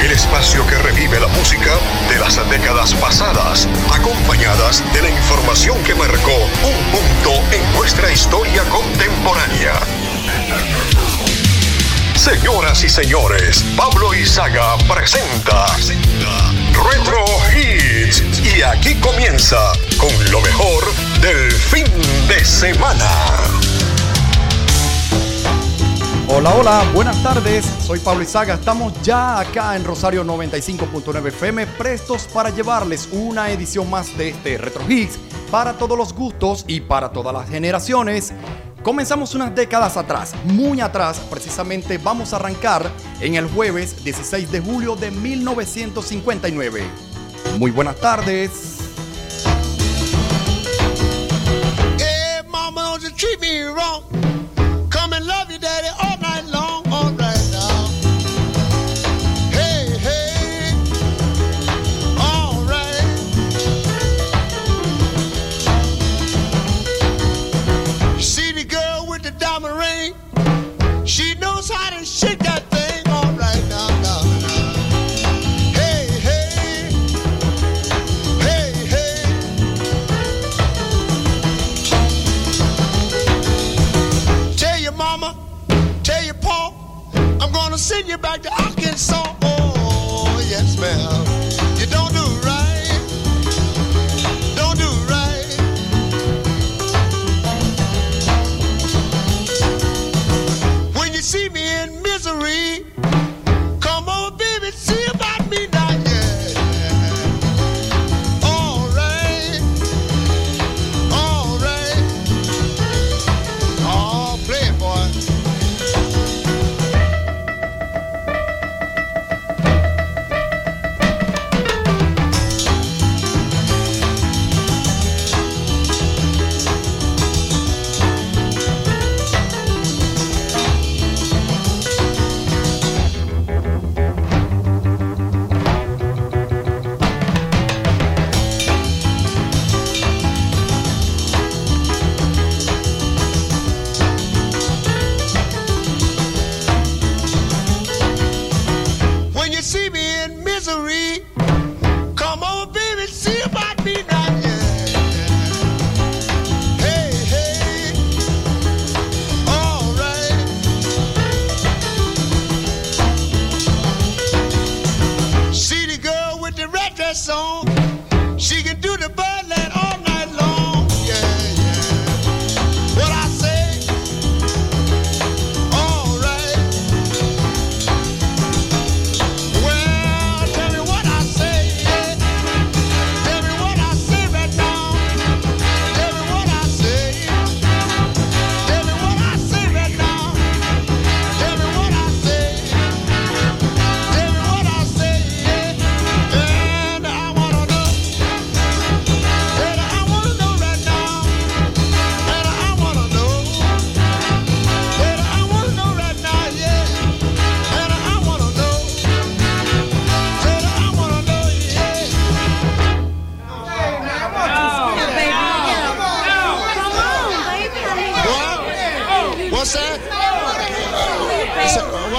el espacio que revive la música de las décadas pasadas, acompañadas de la información que marcó un punto en nuestra historia contemporánea. Señoras y señores, Pablo Izaga presenta Retro Hits. Y aquí comienza con lo mejor del fin de semana. Hola, hola, buenas tardes. Soy Pablo Izaga. Estamos ya acá en Rosario 95.9 FM, prestos para llevarles una edición más de este Retro Hits para todos los gustos y para todas las generaciones. Comenzamos unas décadas atrás, muy atrás, precisamente vamos a arrancar en el jueves 16 de julio de 1959. Muy buenas tardes. Hey, mama, don't you treat me wrong. How to shake that thing, all right now. Hey, hey, hey, hey. Tell your mama, tell your I'm gonna send you back to Arkansas.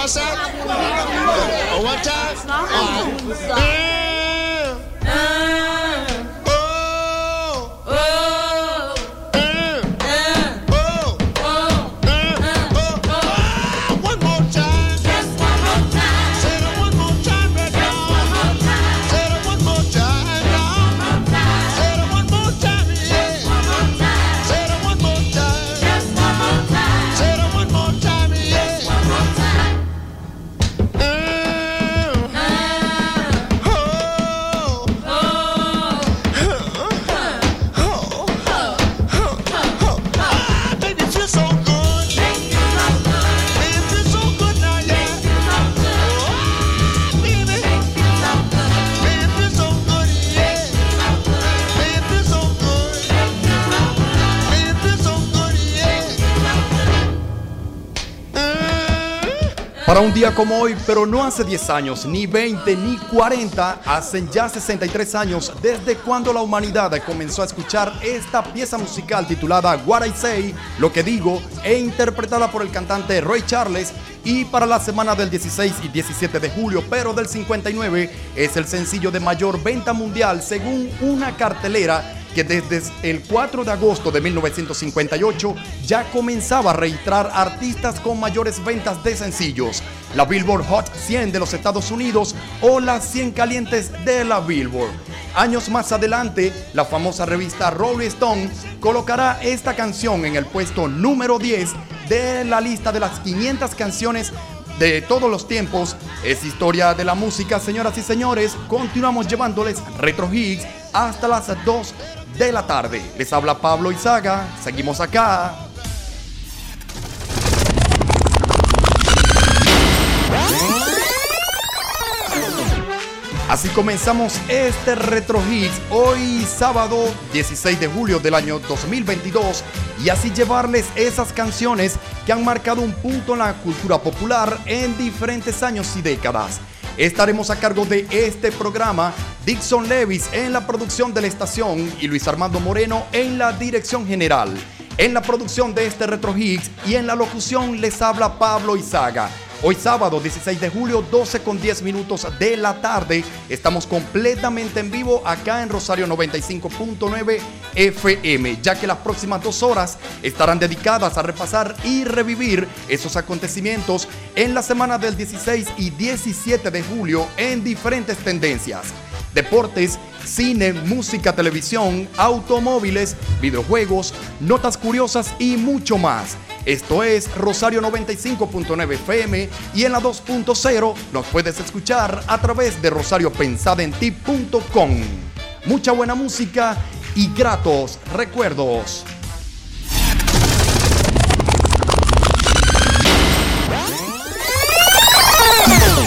What's that? What's that? Un día como hoy, pero no hace 10 años, ni 20, ni 40, hacen ya 63 años desde cuando la humanidad comenzó a escuchar esta pieza musical titulada What I Say, lo que digo, e interpretada por el cantante Roy Charles. Y para la semana del 16 y 17 de julio, pero del 59, es el sencillo de mayor venta mundial según una cartelera que desde el 4 de agosto de 1958 ya comenzaba a registrar artistas con mayores ventas de sencillos, la Billboard Hot 100 de los Estados Unidos o las 100 calientes de la Billboard. Años más adelante, la famosa revista Rolling Stone colocará esta canción en el puesto número 10 de la lista de las 500 canciones de todos los tiempos. Es historia de la música, señoras y señores. Continuamos llevándoles Retro Hits hasta las 2 de la tarde. Les habla Pablo Izaga. Seguimos acá. Así comenzamos este Retro Hits hoy sábado 16 de julio del año 2022 y así llevarles esas canciones que han marcado un punto en la cultura popular en diferentes años y décadas. Estaremos a cargo de este programa Dixon Levis en la producción de la estación y Luis Armando Moreno en la dirección general. En la producción de este Retro Hits y en la locución les habla Pablo Izaga. Hoy sábado 16 de julio, 12 con 10 minutos de la tarde, estamos completamente en vivo acá en Rosario 95.9 FM, ya que las próximas dos horas estarán dedicadas a repasar y revivir esos acontecimientos en la semana del 16 y 17 de julio en diferentes tendencias. Deportes, cine, música, televisión, automóviles, videojuegos, notas curiosas y mucho más. Esto es Rosario 95.9 FM y en la 2.0 nos puedes escuchar a través de rosariopensadenti.com. Mucha buena música y gratos recuerdos.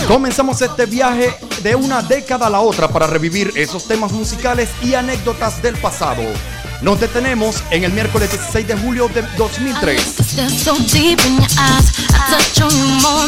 Comenzamos este viaje de una década a la otra para revivir esos temas musicales y anécdotas del pasado. Nos detenemos en el miércoles 16 de julio de 2003. Step so deep in your eyes. I touch on you more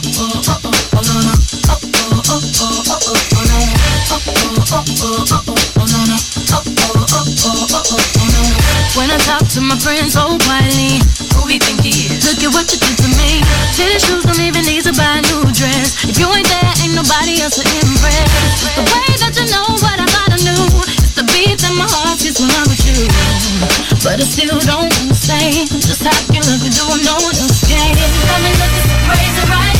When I talk to my friends oh, so quietly, who we think he is? Look at what you did to me. Tennis shoes don't even need to buy a new dress. If you ain't there, ain't nobody else to impress. The way that you know what I I knew. It's the beat that my heart gets when I'm with you. But I still don't understand just how you look and do what no one else can. Got me looking so crazy right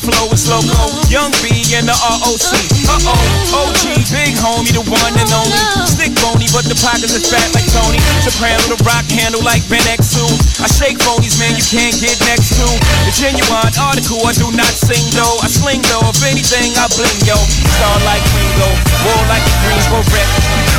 flow is loco. Young B and the ROC. Uh oh, OG, big homie, the one and only. Stick bony, but the pockets is fat like Tony. Soprano, the rock handle like Ben X2. I shake phonies, man, you can't get next to. The genuine article, I do not sing though. I sling though, if anything, I bling yo. Star like Ringo, war like a Greensboro rep.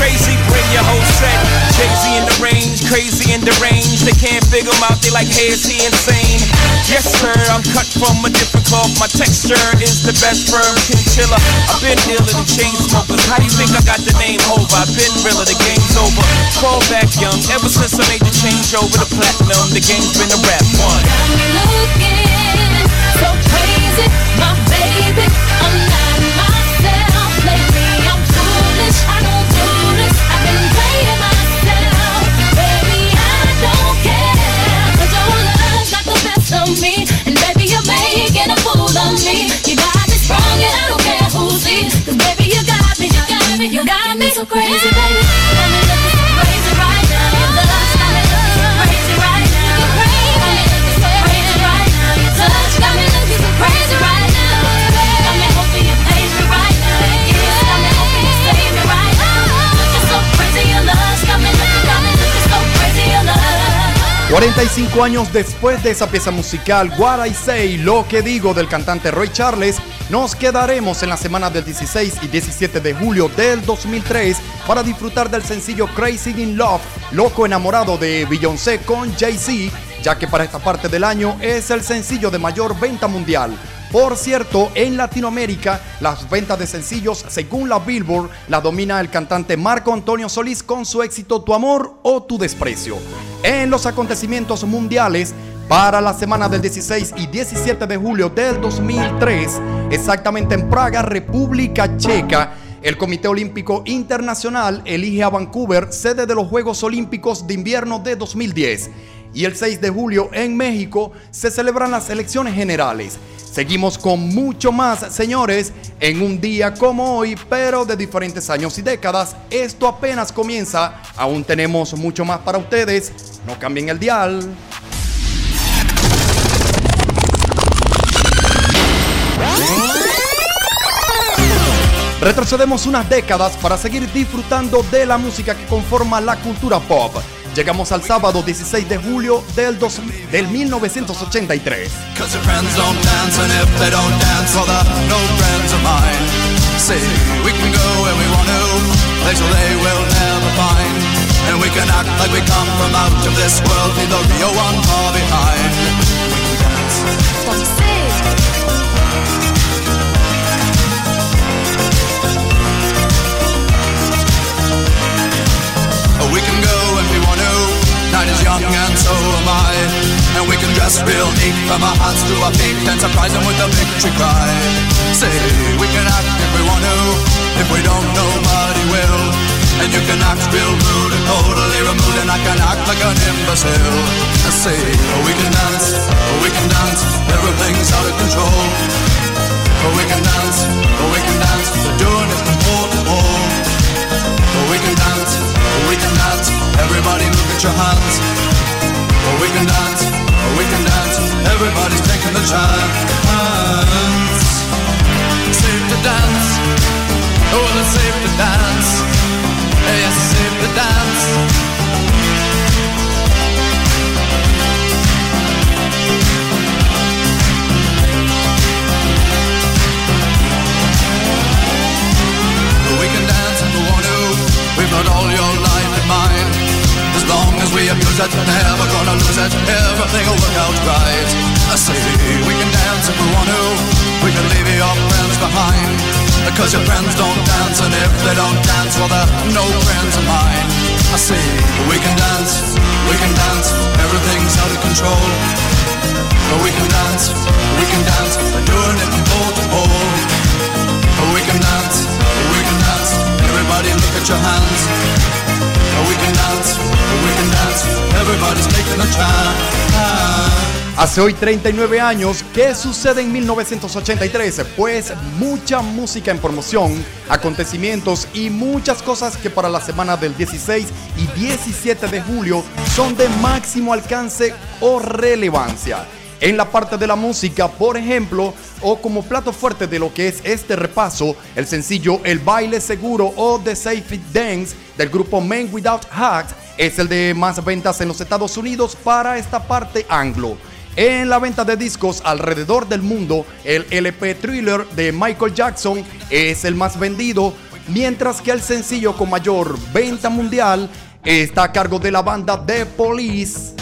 Crazy, bring your whole set. Jay-Z in the range, crazy in the range. They can't figure him out, they like, hey, is he insane? Yes, sir, I'm cut from a different cloth. My texture is the best firm chinchilla. I've been iller the chain smokers. How do you think I got the name over? I've been realer, the game's over. Fall back young, ever since I made the change over to platinum, the game's been a rap one. Got me looking so crazy, my baby. You got me strong and don't care who sees. Baby, you got me, you got me, you got me so crazy, baby. 45 años después de esa pieza musical What I Say, lo que digo del cantante Roy Charles, nos quedaremos en la semana del 16 y 17 de julio del 2003 para disfrutar del sencillo Crazy in Love, loco enamorado de Beyoncé con Jay-Z, ya que para esta parte del año es el sencillo de mayor venta mundial. Por cierto, en Latinoamérica, las ventas de sencillos, según la Billboard, la domina el cantante Marco Antonio Solís con su éxito Tu amor o tu desprecio. En los acontecimientos mundiales, para la semana del 16 y 17 de julio del 2003, exactamente en Praga, República Checa, el Comité Olímpico Internacional elige a Vancouver sede de los Juegos Olímpicos de Invierno de 2010. Y el 6 de julio en México se celebran las elecciones generales. Seguimos con mucho más, señores, en un día como hoy, pero de diferentes años y décadas. Esto apenas comienza, aún tenemos mucho más para ustedes. No cambien el dial. Retrocedemos unas décadas para seguir disfrutando de la música que conforma la cultura pop. Llegamos al sábado 16 de julio del, dos- del 1983. Cause your friends don't dance, and if they don't dance, well, they're no friends of mine. See, we can go Night is young and so am I. And we can dress real neat from our hands to our feet and surprise them with a victory cry. Say, we can act if we want to. If we don't, nobody will. And you can act real rude and totally removed, and I can act like an imbecile. Say, we can dance, we can dance, everything's out of control. We can dance, we can dance, we're doing it from pole to pole. Oh, we can dance, we can dance. Everybody look at your hands. Oh, we can dance, oh, we can dance. Everybody's taking the chance. Safe to dance. Oh, well, it's safe to dance. Yes, it's safe to dance. Oh, we can dance if we want to. We've got all your life. As long as we abuse it, never gonna lose it. Everything will work out right. I say we can dance if we want to. We can leave your friends behind. Because your friends don't dance, and if they don't dance, well, they're no friends of mine. I say we can dance, we can dance. Everything's out of control. But we can dance, we can dance. We're doing it from pole to pole. Hace hoy 39 años, ¿qué sucede en 1983? Pues mucha música en promoción, acontecimientos y muchas cosas que para la semana del 16 y 17 de julio son de máximo alcance o relevancia. En la parte de la música, por ejemplo, o como plato fuerte de lo que es este repaso, el sencillo El baile seguro o The Safe Dance del grupo Men Without Hats es el de más ventas en los Estados Unidos para esta parte anglo. En la venta de discos alrededor del mundo, el LP Thriller de Michael Jackson es el más vendido, mientras que el sencillo con mayor venta mundial está a cargo de la banda The Police.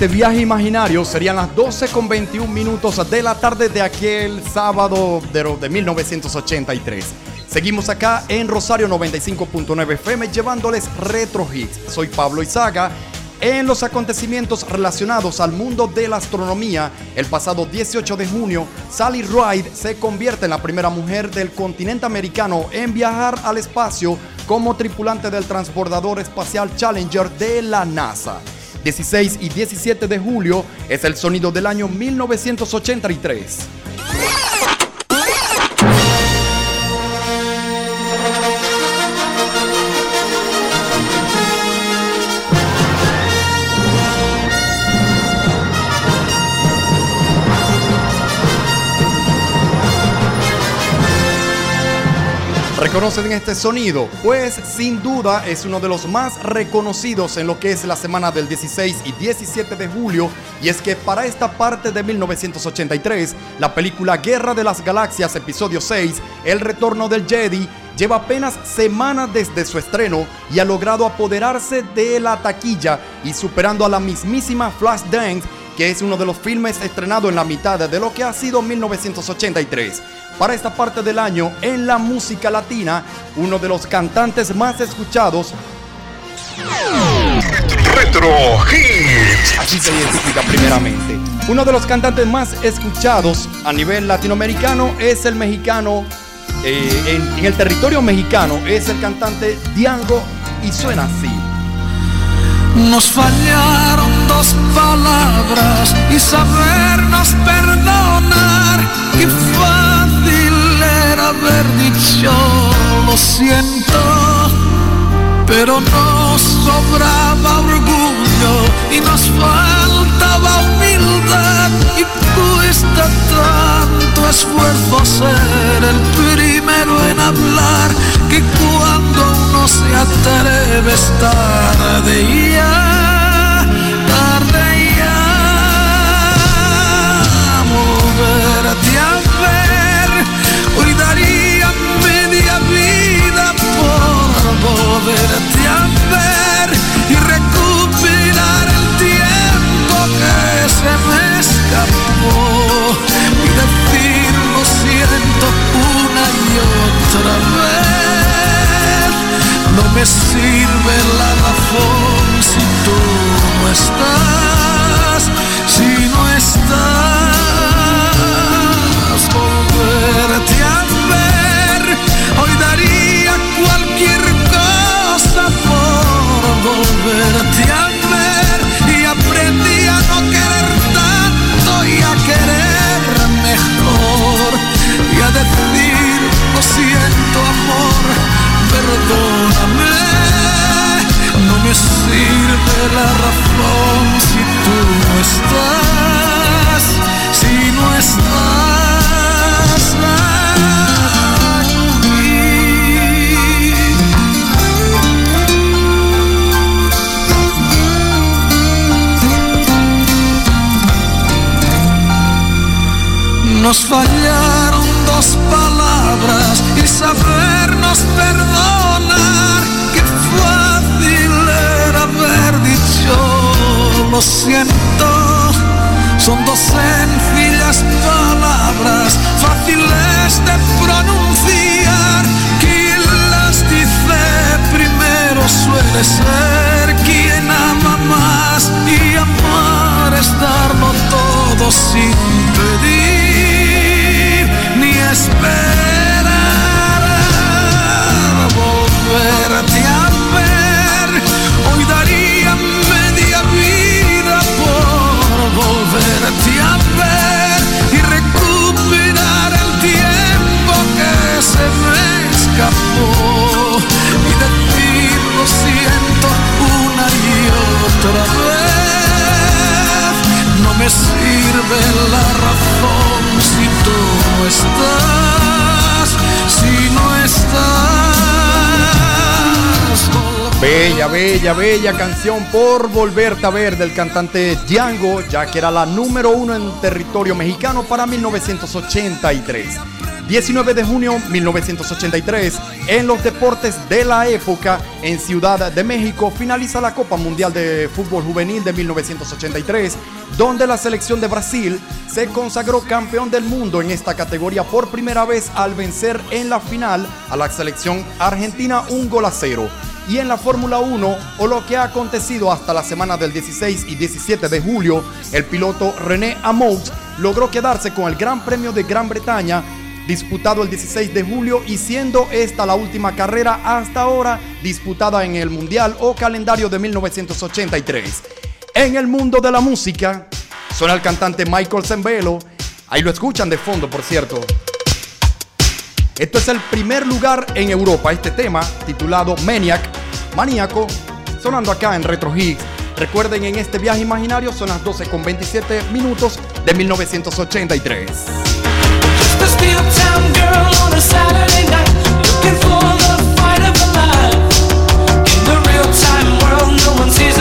Este viaje imaginario serían las 12 con 21 minutos de la tarde de aquel sábado de, de 1983. Seguimos acá en Rosario 95.9 FM llevándoles retro hits. Soy Pablo Izaga. En los acontecimientos relacionados al mundo de la astronomía, el pasado 18 de junio, Sally Ride se convierte en la primera mujer del continente americano en viajar al espacio como tripulante del transbordador espacial Challenger de la NASA. 16 y 17 de julio es el sonido del año 1983. ¿Reconocen este sonido? Pues sin duda es uno de los más reconocidos en lo que es la semana del 16 y 17 de julio y es que para esta parte de 1983, la película Guerra de las Galaxias episodio 6, El Retorno del Jedi, lleva apenas semanas desde su estreno y ha logrado apoderarse de la taquilla y superando a la mismísima Flashdance que es uno de los filmes estrenados en la mitad de lo que ha sido 1983. Para esta parte del año, en la música latina, uno de los cantantes más escuchados. Retro Hits. Así se identifica primeramente. Uno de los cantantes más escuchados a nivel latinoamericano es el mexicano. eh, en, en el territorio mexicano es el cantante Diango y suena así. Nos fallaron dos palabras y sabernos perdonar. Qué fácil era haber dicho lo siento, pero nos sobraba orgullo y nos faltaba humildad y cuesta tanto esfuerzo ser el primero en hablar que cuando uno se atreve es tarde ya, volverte a y recuperar el tiempo que se me escapó y decir lo siento una y otra vez. No me sirve la razón si tú no estás, si no estás, la razón si tú no estás, si no estás. Nos fallaron dos palabras y sabernos lo siento. Son dos sencillas palabras, fáciles de pronunciar. Bella, bella, canción por volverte a ver del cantante Django, ya que era la número uno en territorio mexicano para 1983. 19 de junio 1983, en los deportes de la época, en Ciudad de México, finaliza la Copa Mundial de Fútbol Juvenil de 1983, donde la selección de Brasil se consagró campeón del mundo en esta categoría por primera vez al vencer en la final a la selección argentina un gol a cero. Y en la Fórmula 1, o lo que ha acontecido hasta la semana del 16 y 17 de julio, el piloto René Amout logró quedarse con el Gran Premio de Gran Bretaña disputado el 16 de julio y siendo esta la última carrera hasta ahora disputada en el Mundial o calendario de 1983. En el mundo de la música, suena el cantante Michael Zembelo, ahí lo escuchan de fondo por cierto. Esto es el primer lugar en Europa, este tema titulado Maniac, Maníaco, sonando acá en Retro Hits. Recuerden, en este viaje imaginario son las 12 con 27 minutos de 1983. The steel town girl on a Saturday night, looking for the fight of her life. In the real time world, no one sees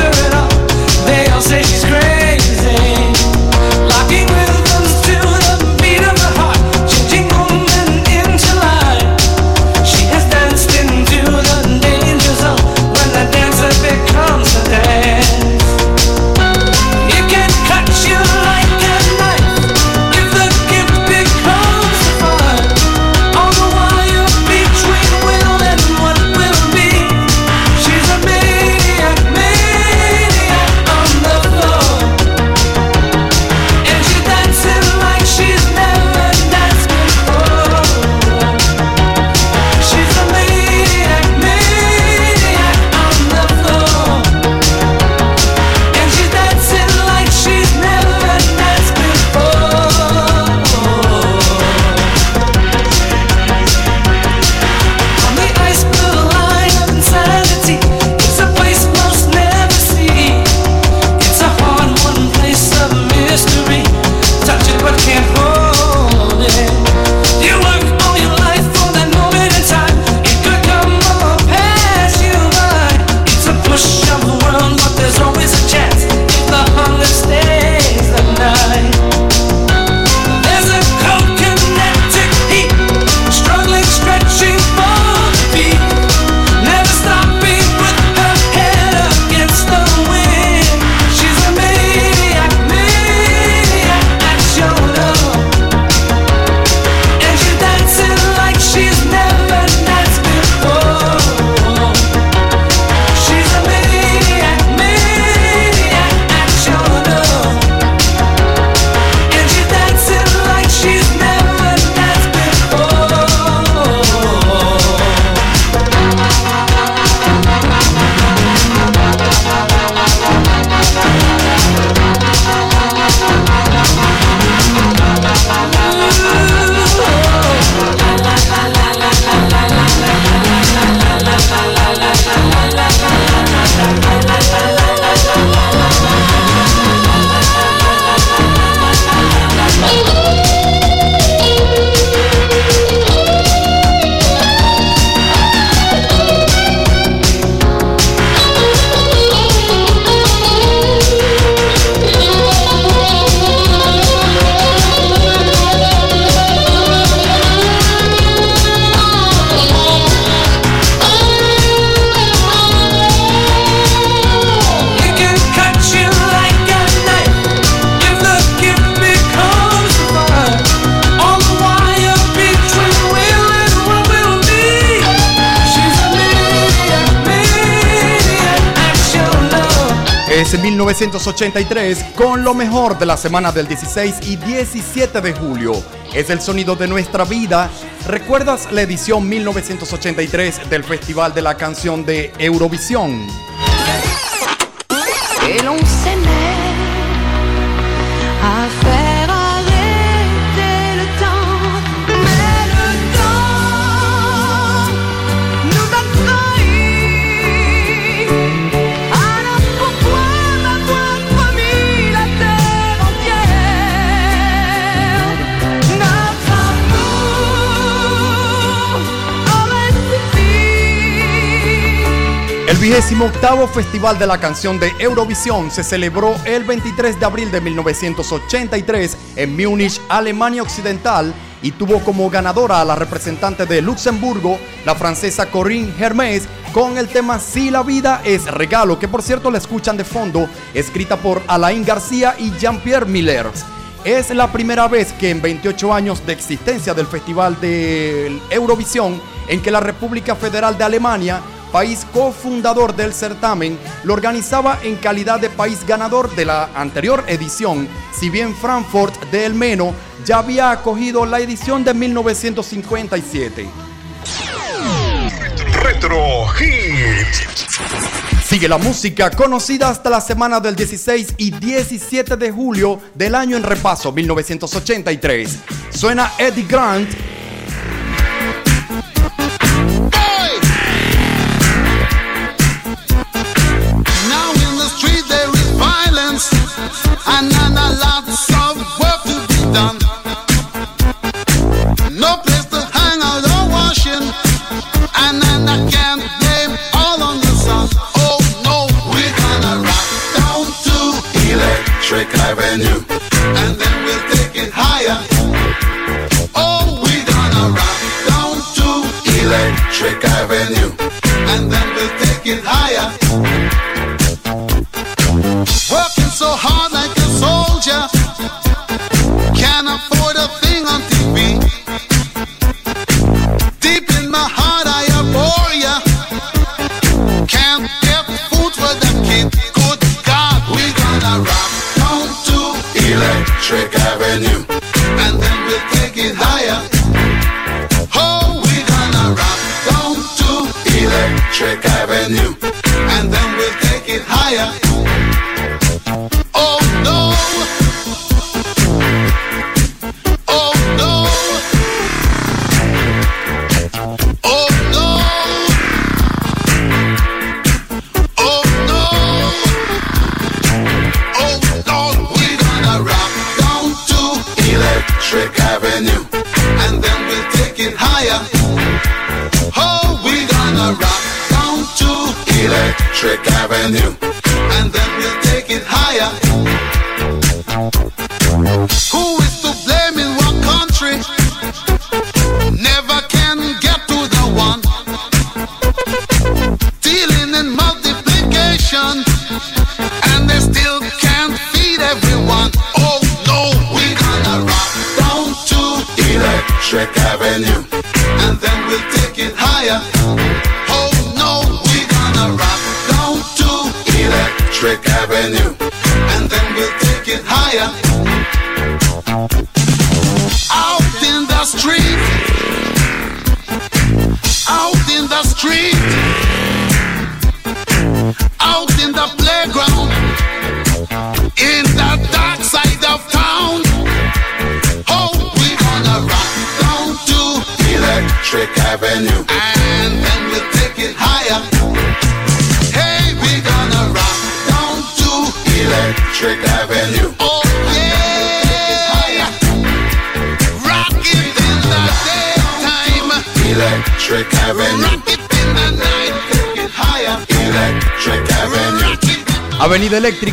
1983 con lo mejor de la semana del 16 y 17 de julio. Es el sonido de nuestra vida. ¿Recuerdas la edición 1983 del Festival de la Canción de Eurovisión? El vigésimo octavo Festival de la Canción de Eurovisión se celebró el 23 de abril de 1983 en Múnich, Alemania Occidental, y tuvo como ganadora a la representante de Luxemburgo, la francesa Corinne Hermès, con el tema Si la vida es regalo, que por cierto la escuchan de fondo, escrita por Alain García y Jean-Pierre Miller. Es la primera vez que en 28 años de existencia del Festival de Eurovisión, en que la República Federal de Alemania, país cofundador del certamen, lo organizaba en calidad de país ganador de la anterior edición, si bien Frankfurt del Meno ya había acogido la edición de 1957. Retro Hit. Sigue la música conocida hasta la semana del 16 y 17 de julio del año en repaso 1983. Suena Eddie Grant. And, of work to be done. No place to hang washing, and I can't blame all on the sun. Oh no, we're gonna rock down to Electric Avenue. and then we'll take it higher. Oh, we're gonna rock down to Electric Avenue.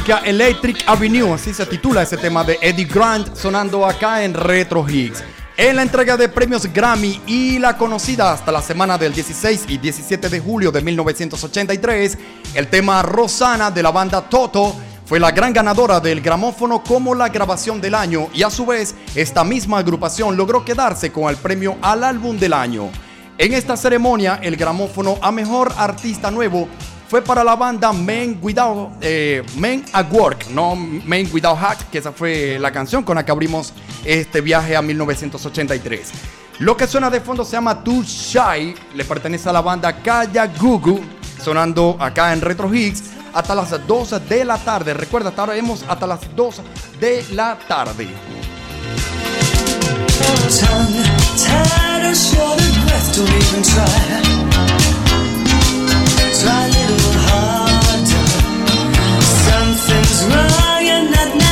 Electric Avenue, así se titula ese tema de Eddie Grant sonando acá en Retro Hits. En la entrega de premios Grammy y la conocida hasta la semana del 16 y 17 de julio de 1983, el tema Rosana de la banda Toto fue la gran ganadora del gramófono como la grabación del año y a su vez esta misma agrupación logró quedarse con el premio al álbum del año. En esta ceremonia el gramófono a mejor artista nuevo fue para la banda Men Without eh, Men at Work, no Men Without Hat, que esa fue la canción con la que abrimos este viaje a 1983. Lo que suena de fondo se llama Too Shy, le pertenece a la banda Kaya Gugu, sonando acá en Retro Hits hasta las 12 de la tarde. Recuerda, estaremos hasta las 2 de la tarde. Try a little harder. Something's wrong, you're not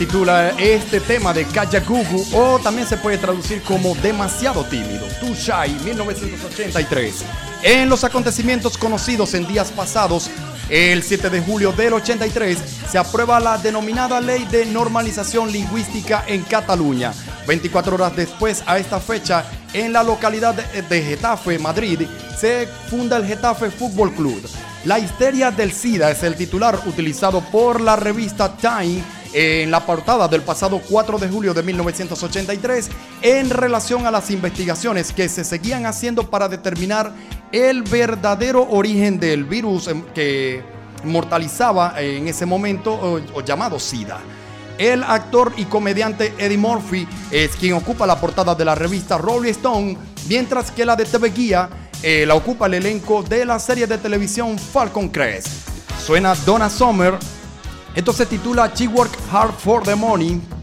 titula este tema de Kaya Gugu, o también se puede traducir como Demasiado Tímido. Too Shy, 1983. En los acontecimientos conocidos en días pasados, el 7 de julio del 83 se aprueba la denominada Ley de Normalización Lingüística en Cataluña. 24 horas después, a esta fecha, en la localidad de Getafe, Madrid, se funda el Getafe Fútbol Club. La histeria del SIDA es el titular utilizado por la revista Time en la portada del pasado 4 de julio de 1983 en relación a las investigaciones que se seguían haciendo para determinar el verdadero origen del virus em, que mortalizaba en ese momento llamado SIDA. El actor y comediante Eddie Murphy es quien ocupa la portada de la revista Rolling Stone, mientras que la de TV Guía eh, la ocupa el elenco de la serie de televisión Falcon Crest. Suena Donna Summer. Esto se titula She Work Hard for the Money.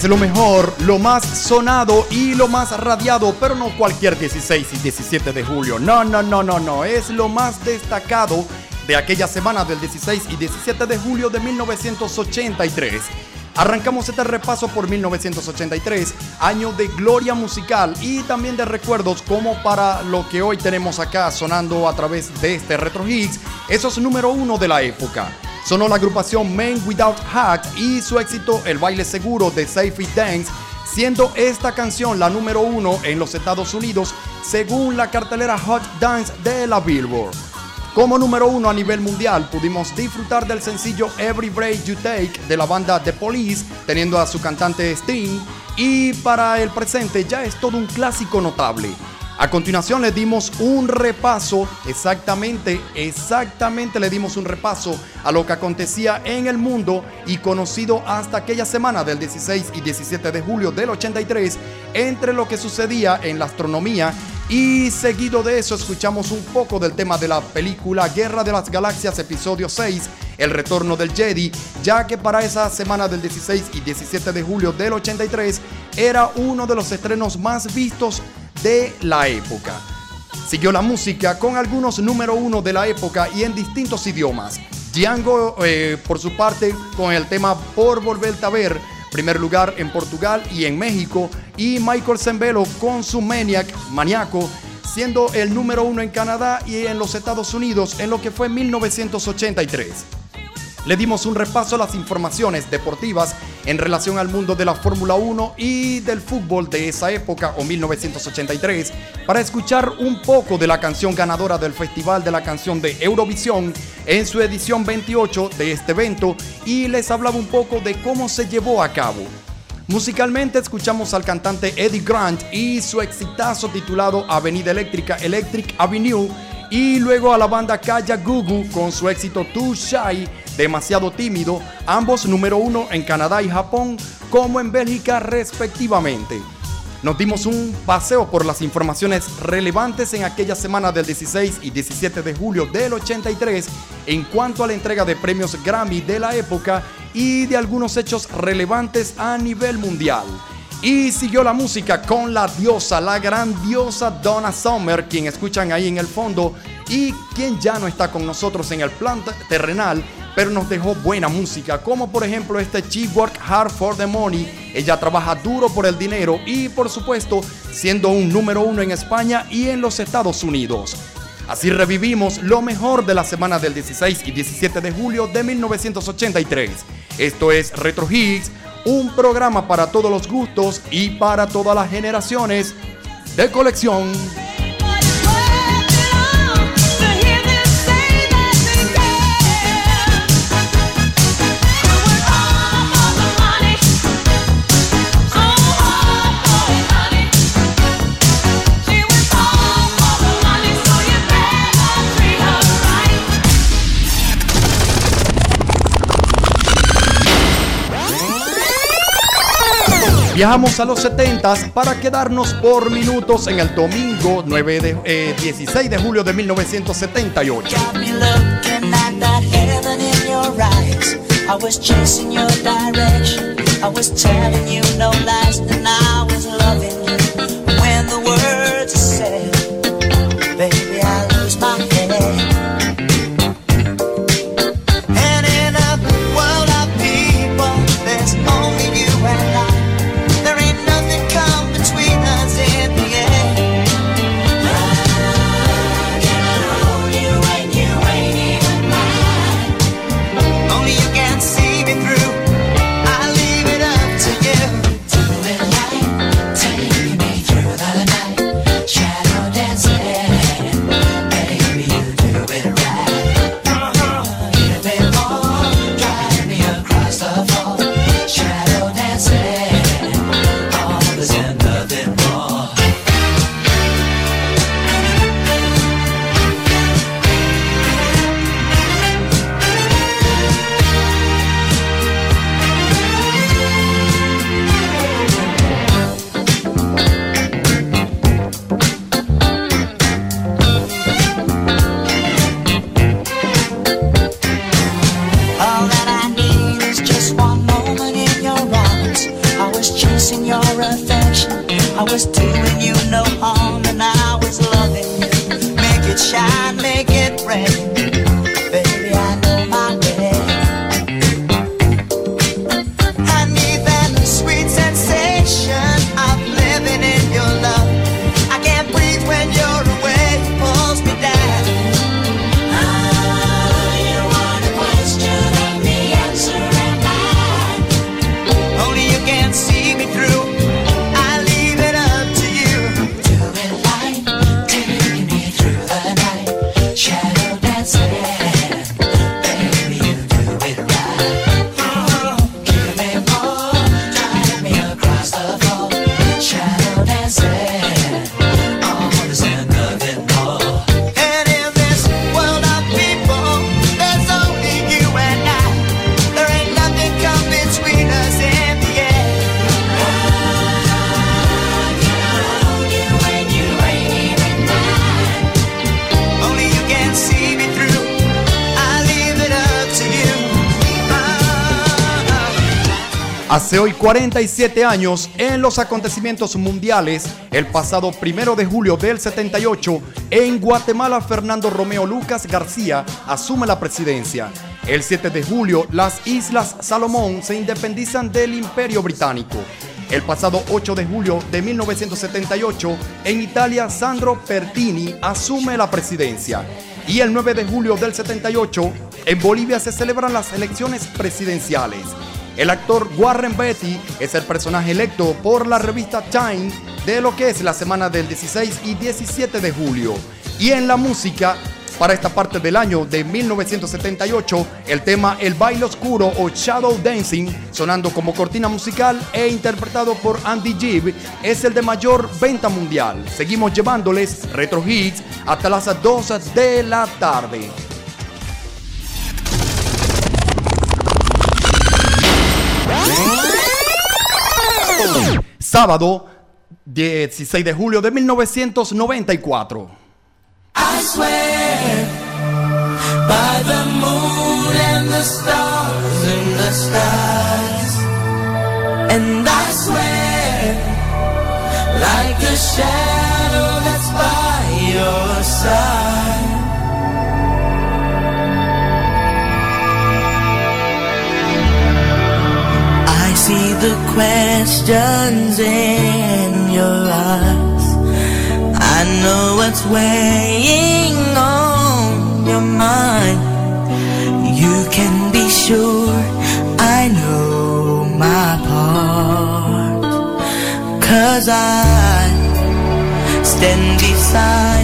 Es lo mejor, lo más sonado y lo más radiado, pero no cualquier 16 y 17 de julio. No, no, no, no, no. Es lo más destacado de aquella semana del 16 y 17 de julio de 1983. Arrancamos este repaso por 1983, año de gloria musical y también de recuerdos como para lo que hoy tenemos acá sonando a través de este Retro Hits, esos número uno de la época. Sonó la agrupación Men Without Hat y su éxito El baile seguro de Safe Dance, siendo esta canción la número uno en los Estados Unidos según la cartelera Hot Dance de la Billboard. Como número uno a nivel mundial, pudimos disfrutar del sencillo Every Break You Take de la banda The Police, teniendo a su cantante Sting, y para el presente ya es todo un clásico notable. A continuación le dimos un repaso, exactamente, exactamente le dimos un repaso a lo que acontecía en el mundo y conocido hasta aquella semana del 16 y 17 de julio del 83 entre lo que sucedía en la astronomía. Y seguido de eso escuchamos un poco del tema de la película Guerra de las Galaxias episodio 6, El Retorno del Jedi, ya que para esa semana del 16 y 17 de julio del 83 era uno de los estrenos más vistos de la época. Siguió la música con algunos número uno de la época y en distintos idiomas. Django, eh, por su parte, con el tema Por Volverte a Ver, primer lugar en Portugal y en México, y Michael Zembelo con su Maniac, Maniaco, siendo el número uno en Canadá y en los Estados Unidos en lo que fue 1983. Le dimos un repaso a las informaciones deportivas en relación al mundo de la Fórmula 1 y del fútbol de esa época o 1983 para escuchar un poco de la canción ganadora del Festival de la Canción de Eurovisión en su edición 28 de este evento y les hablaba un poco de cómo se llevó a cabo. Musicalmente escuchamos al cantante Eddie Grant y su exitazo titulado Avenida Eléctrica Electric Avenue y luego a la banda Kaya Gugu con su éxito Too Shy, demasiado tímido, ambos número uno en Canadá y Japón como en Bélgica respectivamente. Nos dimos un paseo por las informaciones relevantes en aquella semana del 16 y 17 de julio del 83 en cuanto a la entrega de premios Grammy de la época y de algunos hechos relevantes a nivel mundial. Y siguió la música con la diosa, la gran diosa Donna Summer, quien escuchan ahí en el fondo y quien ya no está con nosotros en el plan terrenal, pero nos dejó buena música, como por ejemplo este She Work Hard for the Money. Ella trabaja duro por el dinero y por supuesto siendo un número uno en España y en los Estados Unidos. Así revivimos lo mejor de la semana del 16 y 17 de julio de 1983. Esto es Retro Hits, un programa para todos los gustos y para todas las generaciones de colección. Viajamos a los 70s para quedarnos por minutos en el domingo 9 de, eh, 16 de julio de 1978. Got me looking at that heaven in your eyes. I was chasing your direction. I was telling you no lies, and I was años en los acontecimientos mundiales, el pasado primero de julio del 78, en Guatemala Fernando Romeo Lucas García asume la presidencia. El 7 de julio, las Islas Salomón se independizan del Imperio Británico. El pasado 8 de julio de 1978, en Italia, Sandro Pertini asume la presidencia. Y el 9 de julio del 78, en Bolivia se celebran las elecciones presidenciales. El actor Warren Beatty es el personaje electo por la revista Time de lo que es la semana del 16 y 17 de julio. Y en la música, para esta parte del año de 1978, el tema El baile oscuro o Shadow Dancing, sonando como cortina musical e interpretado por Andy Gibb, es el de mayor venta mundial. Seguimos llevándoles retro hits hasta las 2 de la tarde. Sábado 16 de julio de 1994. I swear by the moon and the stars in the skies. And I swear like a shadow that's by your side. The questions in your eyes. I know what's weighing on your mind. You can be sure I know my part. Cause I stand beside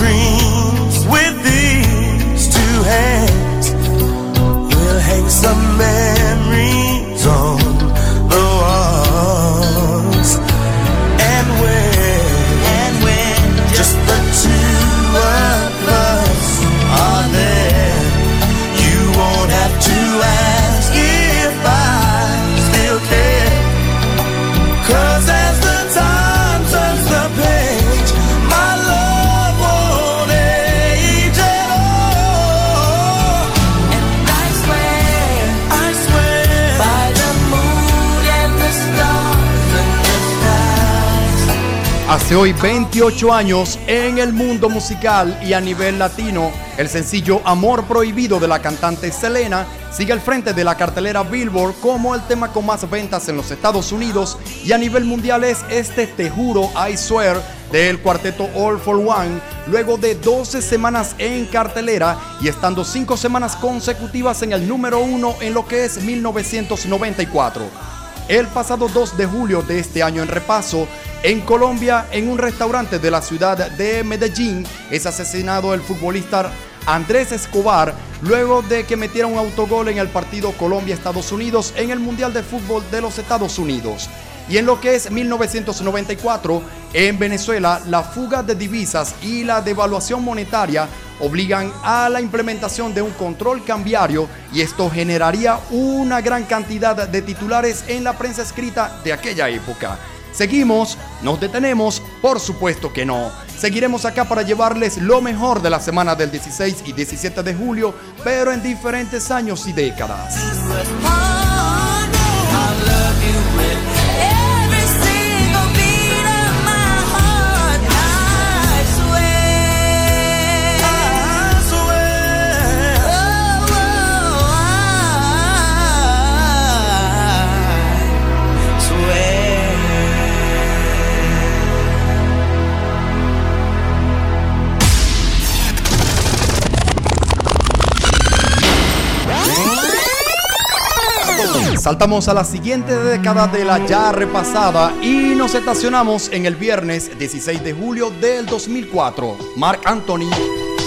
dream. Hoy 28 años en el mundo musical y a nivel latino, el sencillo Amor Prohibido de la cantante Selena sigue al frente de la cartelera Billboard como el tema con más ventas en los Estados Unidos y a nivel mundial es este Te Juro, I Swear del cuarteto All for One, luego de 12 semanas en cartelera y estando 5 semanas consecutivas en el número 1 en lo que es 1994. El pasado 2 de julio de este año en repaso, en Colombia, en un restaurante de la ciudad de Medellín, es asesinado el futbolista Andrés Escobar luego de que metiera un autogol en el partido Colombia-Estados Unidos en el Mundial de Fútbol de los Estados Unidos. Y en lo que es 1994, en Venezuela, la fuga de divisas y la devaluación monetaria obligan a la implementación de un control cambiario y esto generaría una gran cantidad de titulares en la prensa escrita de aquella época. Seguimos, nos detenemos, por supuesto que no. Seguiremos acá para llevarles lo mejor de la semana del 16 y 17 de julio, pero en diferentes años y décadas. Saltamos a la siguiente década de la ya repasada y nos estacionamos en el viernes 16 de julio del 2004. Mark Anthony.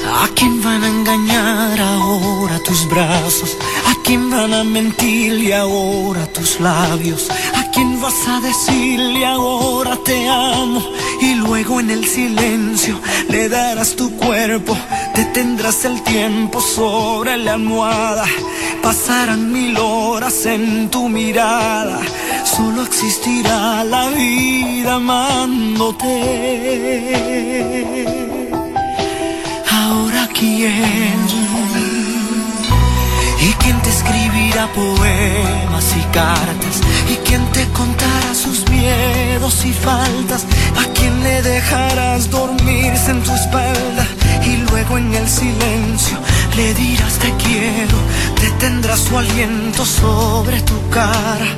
¿A quién van a engañar ahora tus brazos? ¿A quién van a mentirle ahora tus labios? ¿A quién vas a decirle ahora te amo? Y luego en el silencio le darás tu cuerpo, detendrás el tiempo sobre la almohada. Pasarán mil horas en tu mirada, solo existirá la vida amándote. Ahora quién y quién te escribirá poemas y cartas y quién te contará sus miedos y faltas a quién le dejarás dormirse en tu espalda y luego en el silencio le dirás te quiero detendrás su aliento sobre tu cara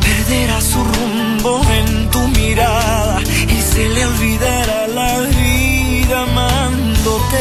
perderá su rumbo en tu mirada y se le olvidará la vida amándote.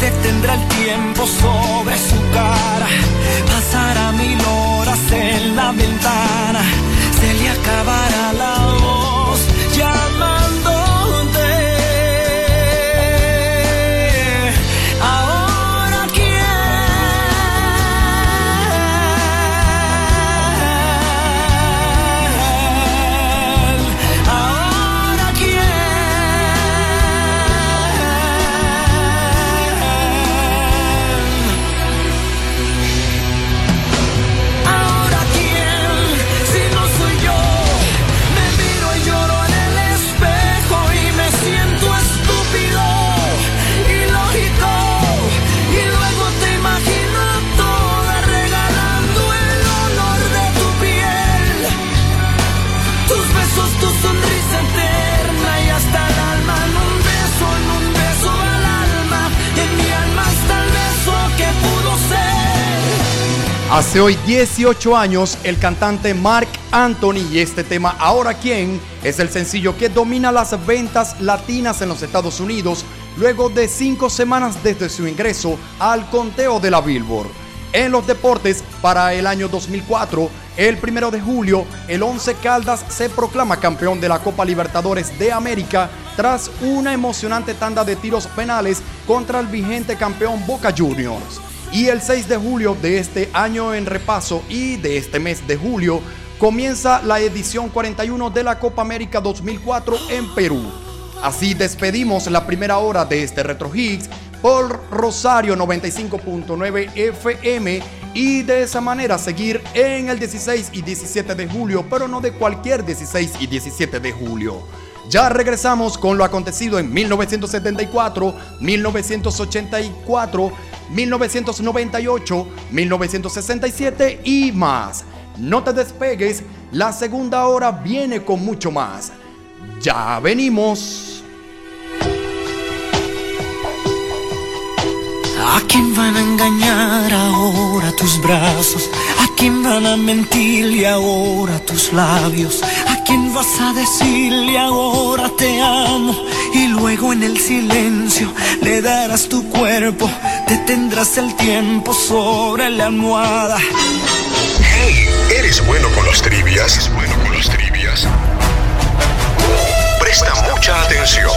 Detendrá el tiempo sobre su cara. Pasará mil horas en la ventana, se le acabará la Hace hoy 18 años, el cantante Mark Anthony y este tema Ahora quién es el sencillo que domina las ventas latinas en los Estados Unidos luego de cinco semanas desde su ingreso al conteo de la Billboard. En los deportes, para el año 2004, el primero de julio, el 11 Caldas se proclama campeón de la Copa Libertadores de América tras una emocionante tanda de tiros penales contra el vigente campeón Boca Juniors. Y el 6 de julio de este año en repaso y de este mes de julio comienza la edición 41 de la Copa América 2004 en Perú. Así despedimos la primera hora de este Retro Hits por Rosario 95.9 FM y de esa manera seguir en el 16 y 17 de julio, pero no de cualquier 16 y 17 de julio. Ya regresamos con lo acontecido en 1974, 1984, 1998, 1967 y más. No te despegues, la segunda hora viene con mucho más. Ya venimos. ¿A quién van a engañar ahora tus brazos? ¿A quién van a mentir y ahora tus labios? quién vas a decirle ahora te amo? Y luego en el silencio le darás tu cuerpo, detendrás el tiempo sobre la almohada. Hey, eres bueno con los trivias. ¿Eres bueno con las trivias. Presta mucha atención.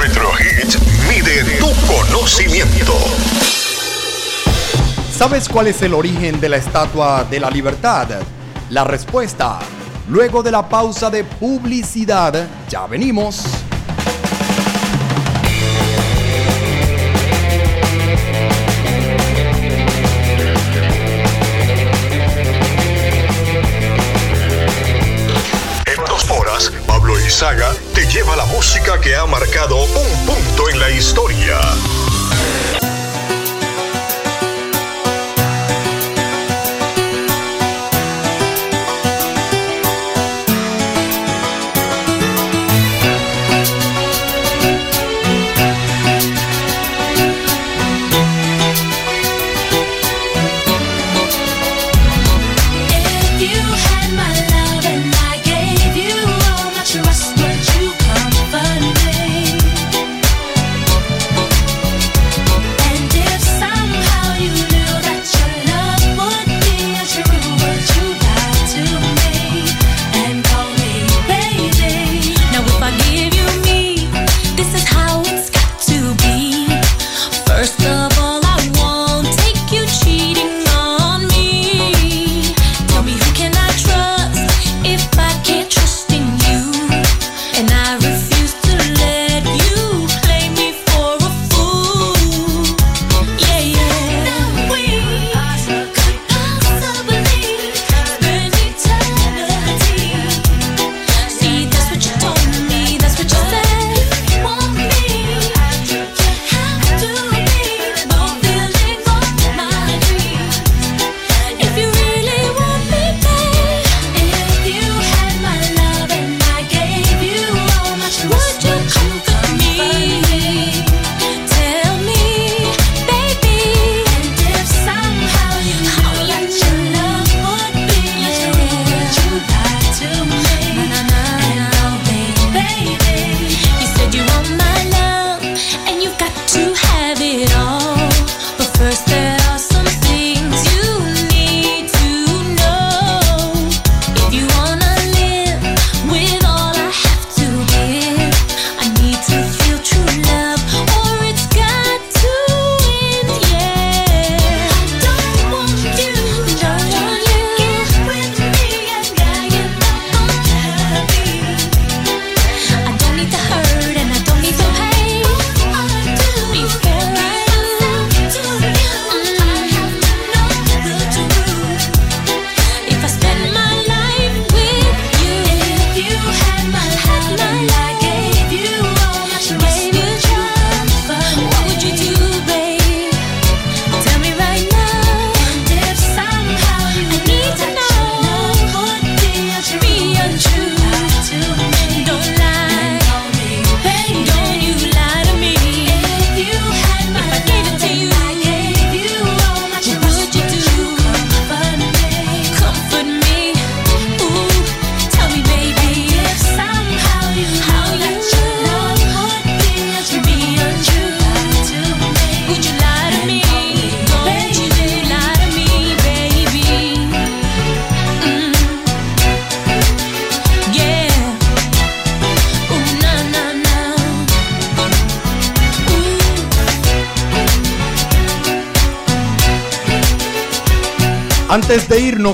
Retro Hits mide tu conocimiento. ¿Sabes cuál es el origen de la Estatua de la Libertad? La respuesta, luego de la pausa de publicidad, ya venimos. En Prosporas, Pablo Saga te lleva la música que ha marcado un punto en la historia.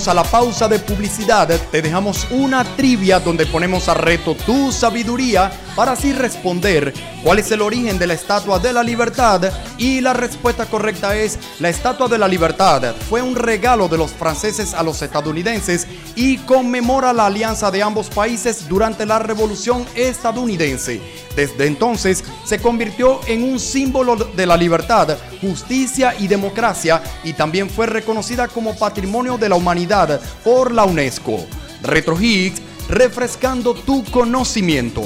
a la pausa de publicidad, te dejamos una trivia donde ponemos a reto tu sabiduría para así responder cuál es el origen de la Estatua de la Libertad y la respuesta correcta es la Estatua de la Libertad fue un regalo de los franceses a los estadounidenses y conmemora la alianza de ambos países durante la Revolución estadounidense. Desde entonces se convirtió en un símbolo de la libertad Justicia y Democracia y también fue reconocida como Patrimonio de la Humanidad por la UNESCO. Retro Higgs, refrescando tu conocimiento.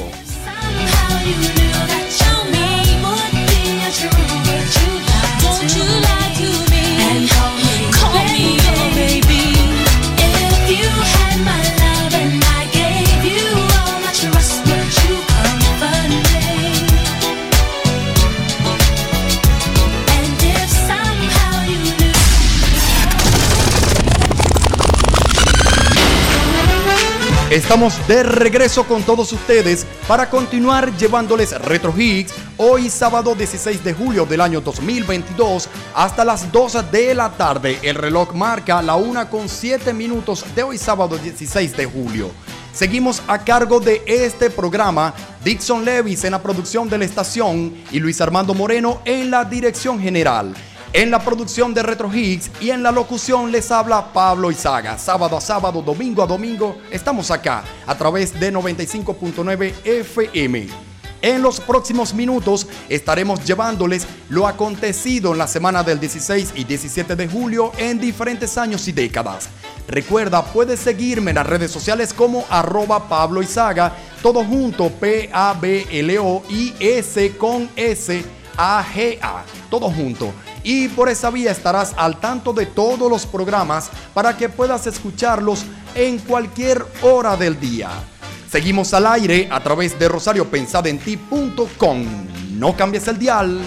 Estamos de regreso con todos ustedes para continuar llevándoles Retro Hits hoy sábado 16 de julio del año 2022 hasta las 12 de la tarde. El reloj marca la 1 con 7 minutos de hoy sábado 16 de julio. Seguimos a cargo de este programa Dixon Levis en la producción de la estación y Luis Armando Moreno en la dirección general. En la producción de Retro Hits y en la locución les habla Pablo Izaga. Sábado a sábado, domingo a domingo, estamos acá a través de 95.9 FM. En los próximos minutos estaremos llevándoles lo acontecido en la semana del 16 y 17 de julio en diferentes años y décadas. Recuerda, puedes seguirme en las redes sociales como arroba Pablo Izaga, todo junto P-A-B-L-O-I-S con S-A-G-A, todo junto. Y por esa vía estarás al tanto de todos los programas para que puedas escucharlos en cualquier hora del día. Seguimos al aire a través de rosariopensadenti.com. No cambies el dial.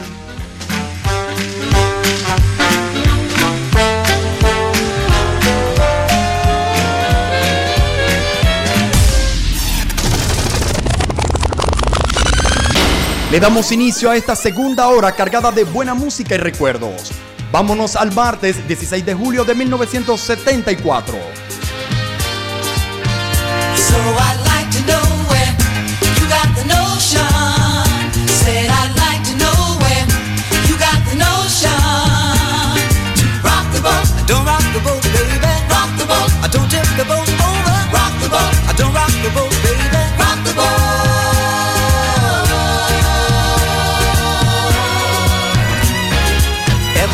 Le damos inicio a esta segunda hora cargada de buena música y recuerdos. Vámonos al martes 16 de julio de 1974. So I'd like to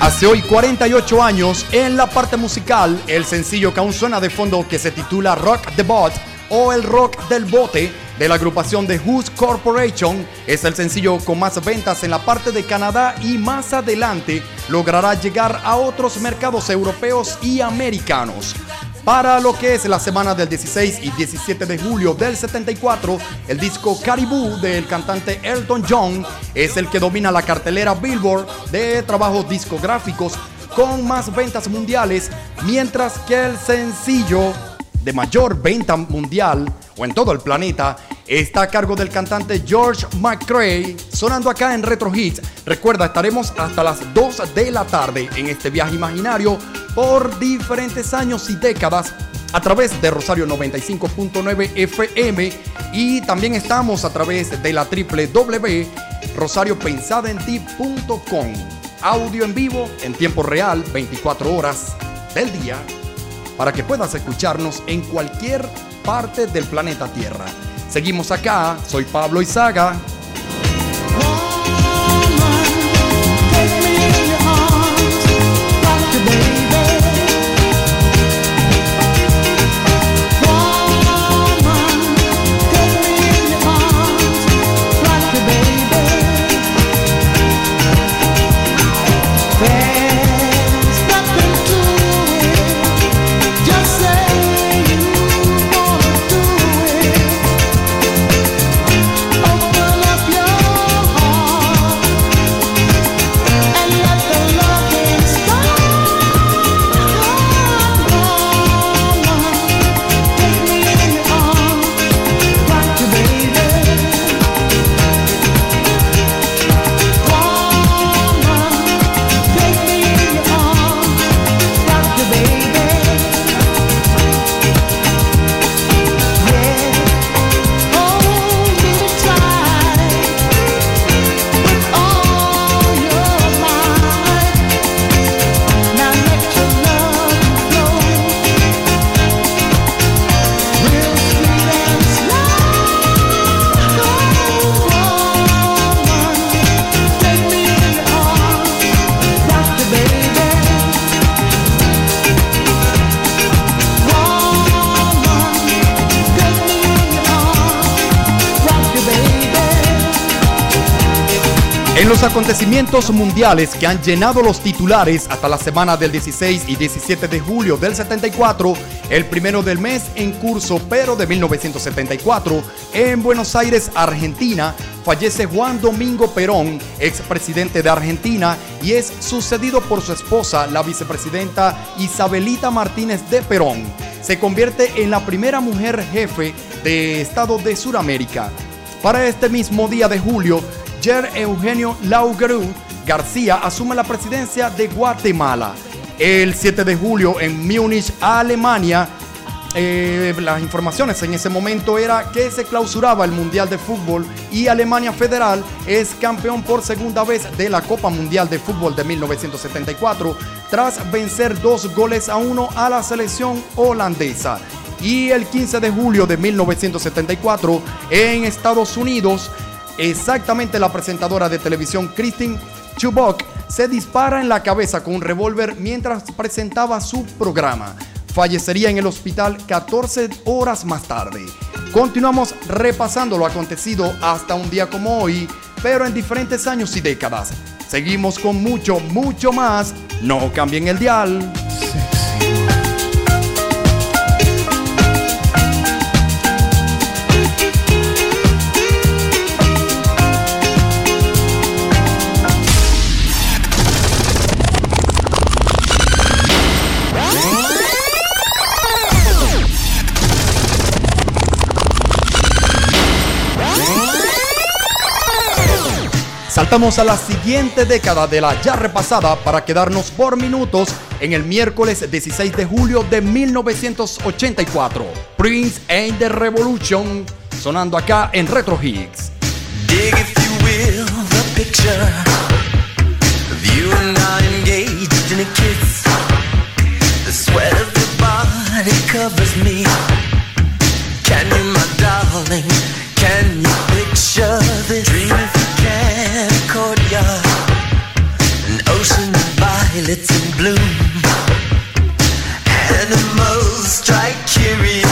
Hace hoy 48 años, en la parte musical, el sencillo que aún suena de fondo que se titula Rock the Boat o el Rock del Bote de la agrupación de Who's Corporation es el sencillo con más ventas en la parte de Canadá y más adelante logrará llegar a otros mercados europeos y americanos. Para lo que es la semana del 16 y 17 de julio del 74, el disco Caribou del cantante Elton John es el que domina la cartelera Billboard de trabajos discográficos con más ventas mundiales, mientras que el sencillo de mayor venta mundial o en todo el planeta está a cargo del cantante George McCrae, sonando acá en Retro Hits. Recuerda, estaremos hasta las 2 de la tarde en este viaje imaginario por diferentes años y décadas a través de Rosario 95.9 FM y también estamos a través de la www.rosariopensadenti.com. Audio en vivo en tiempo real, 24 horas del día, para que puedas escucharnos en cualquier parte del planeta Tierra. Seguimos acá, soy Pablo Izaga. Los acontecimientos mundiales que han llenado los titulares hasta la semana del 16 y 17 de julio del 74, el primero del mes en curso, pero de 1974, en Buenos Aires, Argentina, fallece Juan Domingo Perón, expresidente de Argentina, y es sucedido por su esposa, la vicepresidenta Isabelita Martínez de Perón. Se convierte en la primera mujer jefe de Estado de Sudamérica. Para este mismo día de julio, Eugenio Laugerud García asume la presidencia de Guatemala. El 7 de julio en Múnich, Alemania, eh, las informaciones en ese momento era que se clausuraba el Mundial de Fútbol y Alemania Federal es campeón por segunda vez de la Copa Mundial de Fútbol de 1974 tras vencer dos goles a uno a la selección holandesa. Y el 15 de julio de 1974 en Estados Unidos, exactamente la presentadora de televisión Christine Chubbuck se dispara en la cabeza con un revólver mientras presentaba su programa. Fallecería en el hospital 14 horas más tarde. Continuamos repasando lo acontecido hasta un día como hoy, pero en diferentes años y décadas. Seguimos con mucho, mucho más. No cambien el dial. Saltamos a la siguiente década de la ya repasada para quedarnos por minutos en el miércoles 16 de julio de 1984. Prince and the Revolution sonando acá en Retro Hits. Dig, if you will, the picture of you and I engaged in a kiss. The sweat of your body covers me. Can you, my darling, can you picture this? Dream violets in bloom. Animals strike curious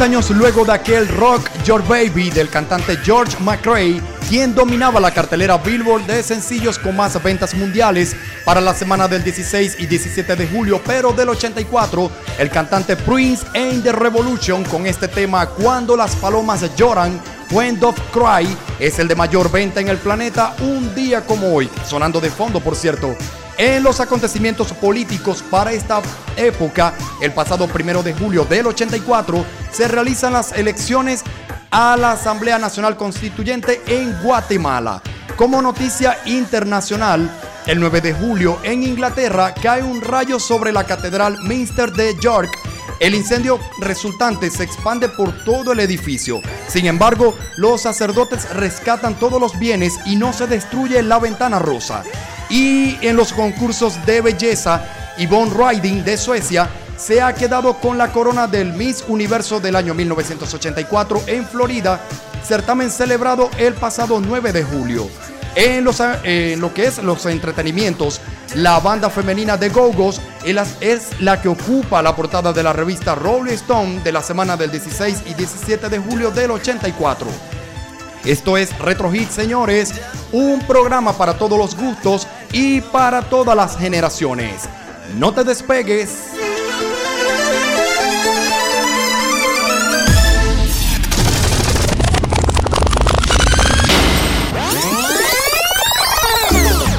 Años luego de aquel Rock Your Baby del cantante George McRae, quien dominaba la cartelera Billboard de sencillos con más ventas mundiales para la semana del 16 y 17 de julio, pero del 84, el cantante Prince and the Revolution con este tema Cuando las palomas lloran, When Dove Cry, es el de mayor venta en el planeta un día como hoy, sonando de fondo por cierto. En los acontecimientos políticos para esta época, el pasado primero de julio del 84, se realizan las elecciones a la Asamblea Nacional Constituyente en Guatemala. Como noticia internacional, el 9 de julio en Inglaterra cae un rayo sobre la Catedral Minster de York. El incendio resultante se expande por todo el edificio. Sin embargo, los sacerdotes rescatan todos los bienes y no se destruye la ventana rosa. Y en los concursos de belleza, Yvonne Riding de Suecia se ha quedado con la corona del Miss Universo del año 1984 en Florida, certamen celebrado el pasado 9 de julio. En, los, lo que es los entretenimientos, la banda femenina de Go-Go's es la que ocupa la portada de la revista Rolling Stone de la semana del 16 y 17 de julio del 84. Esto es Retro Hit, señores, un programa para todos los gustos y para todas las generaciones. No te despegues.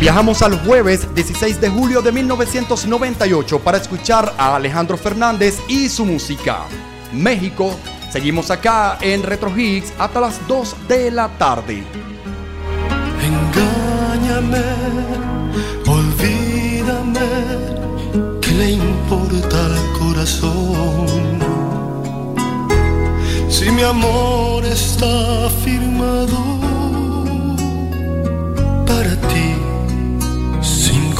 Viajamos al jueves 16 de julio de 1998 para escuchar a Alejandro Fernández y su música. México, seguimos acá en Retro Hits hasta las 2 de la tarde. Engáñame, olvídame, ¿qué le importa al corazón? Si mi amor está firmado para ti,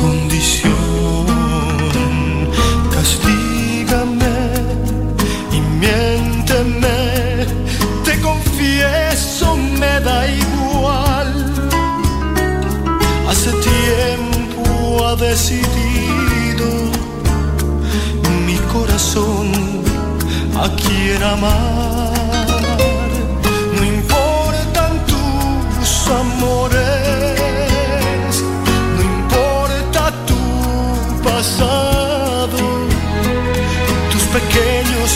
condición, castígame y miénteme, te confieso, me da igual. Hace tiempo ha decidido mi corazón a quien amar. No importan tus amores,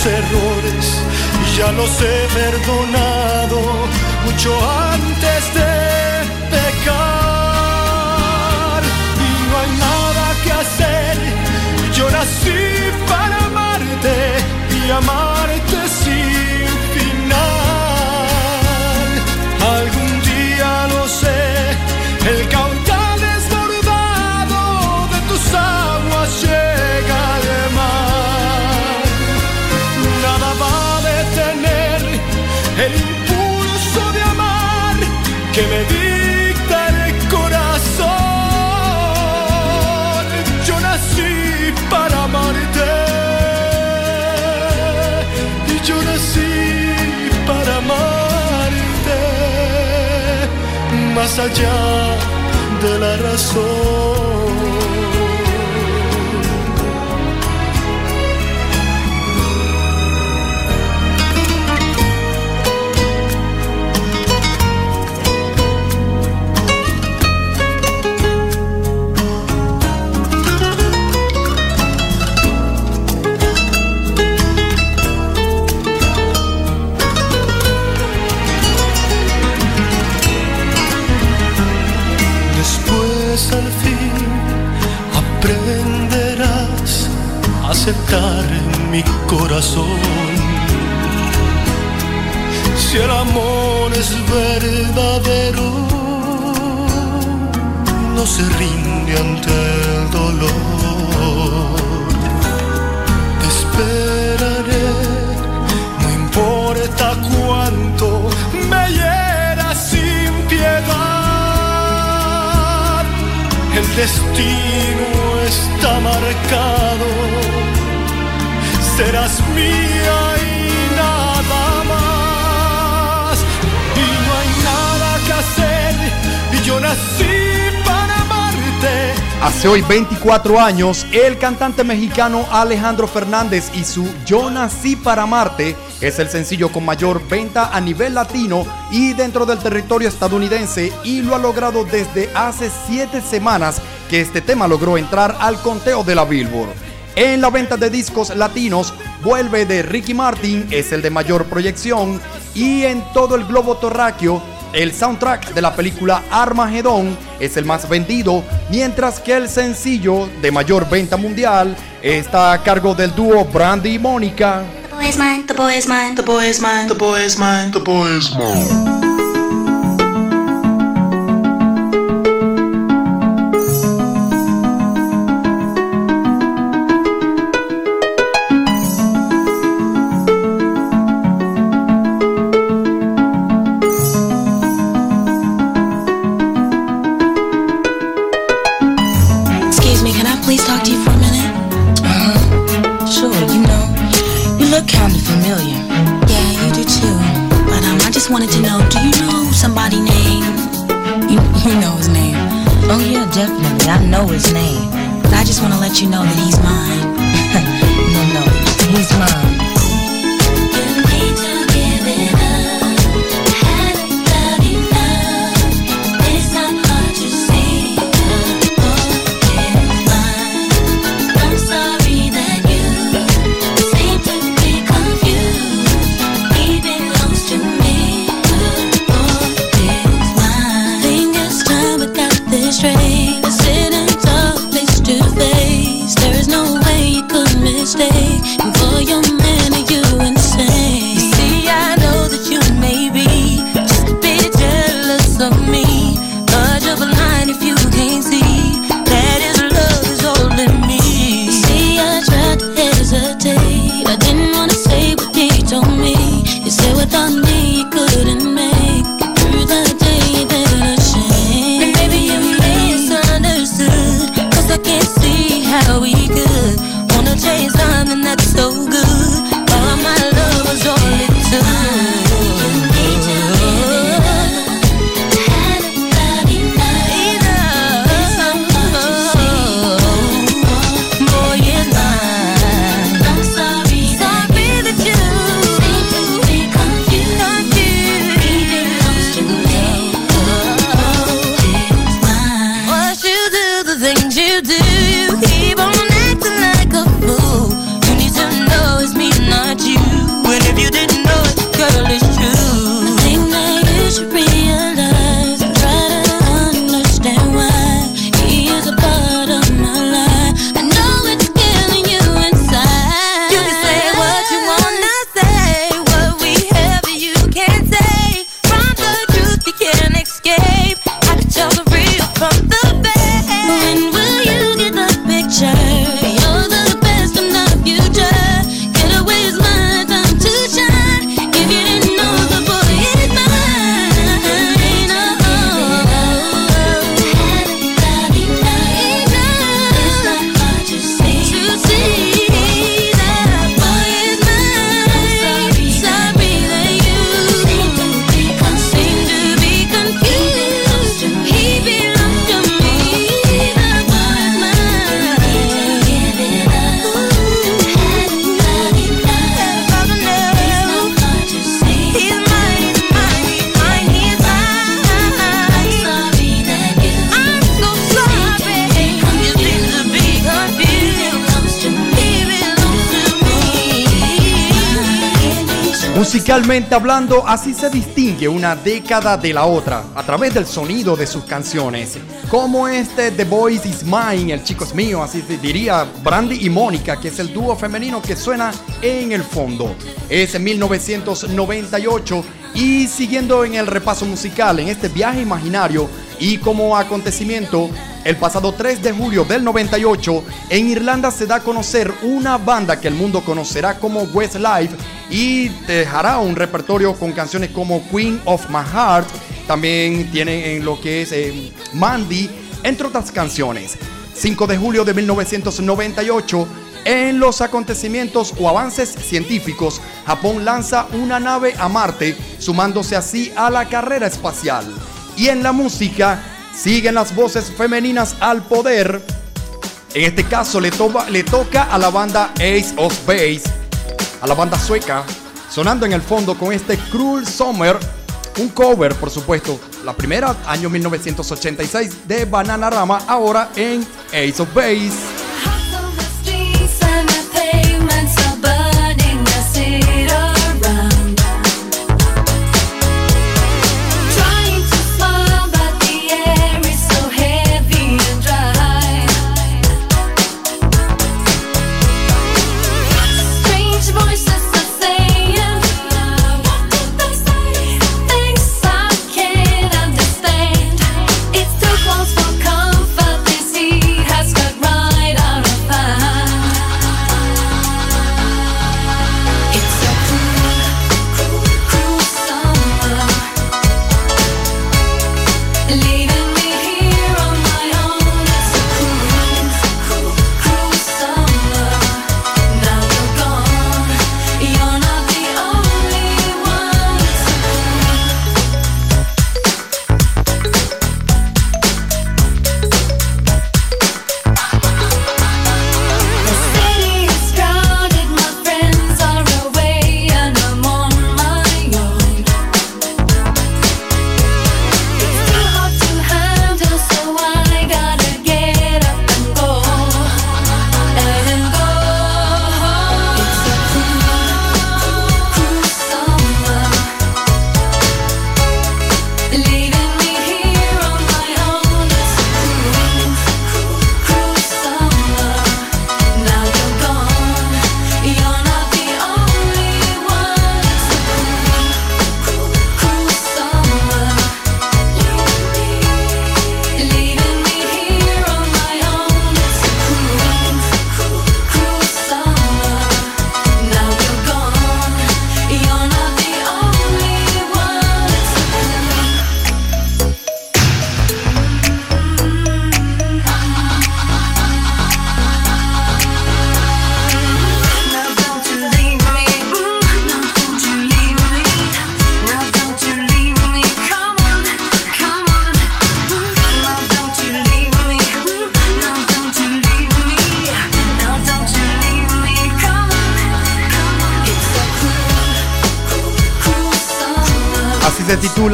pequeños errores ya los he perdonado mucho antes de pecar y no hay nada que hacer. Yo nací para amarte y amarte allá de la razón. A aceptar mi corazón. Si el amor es verdadero, no se rinde ante el dolor. Esperaré, no importa cuánto me hieras sin piedad. El destino está marcado, serás mía y nada más. Y no hay nada que hacer, y yo nací para amarte Hace hoy 24 años, el cantante mexicano Alejandro Fernández y su Yo nací para Marte es el sencillo con mayor venta a nivel latino y dentro del territorio estadounidense y lo ha logrado desde hace 7 semanas que este tema logró entrar al conteo de la Billboard. En la venta de discos latinos, Vuelve de Ricky Martin es el de mayor proyección y en todo el globo terráqueo el soundtrack de la película Armagedón es el más vendido, mientras que el sencillo de mayor venta mundial está a cargo del dúo Brandy y Mónica. The boy is mine, the boy is mine, the boy is mine, the boy is mine, the boy is mine. To know, do you know somebody named? You, you know his name. Oh yeah, definitely. I know his name. But I just want to let you know that he's mine. Musicalmente hablando, así se distingue una década de la otra, a través del sonido de sus canciones. Como este The Voice is Mine, el chico es mío, así diría Brandy y Mónica, que es el dúo femenino que suena en el fondo. Es en 1998 y siguiendo en el repaso musical, en este viaje imaginario y como acontecimiento, el pasado 3 de julio del 98, en Irlanda se da a conocer una banda que el mundo conocerá como Westlife y dejará un repertorio con canciones como Queen of My Heart, también tiene en lo que es eh, Mandy, entre otras canciones. 5 de julio de 1998, en los acontecimientos o avances científicos, Japón lanza una nave a Marte, sumándose así a la carrera espacial. Y en la música, siguen las voces femeninas al poder En este caso le, toca a la banda Ace of Base, a la banda sueca, sonando en el fondo con este Cruel Summer, un cover, por supuesto, la primera, año 1986, de Bananarama, ahora en Ace of Base.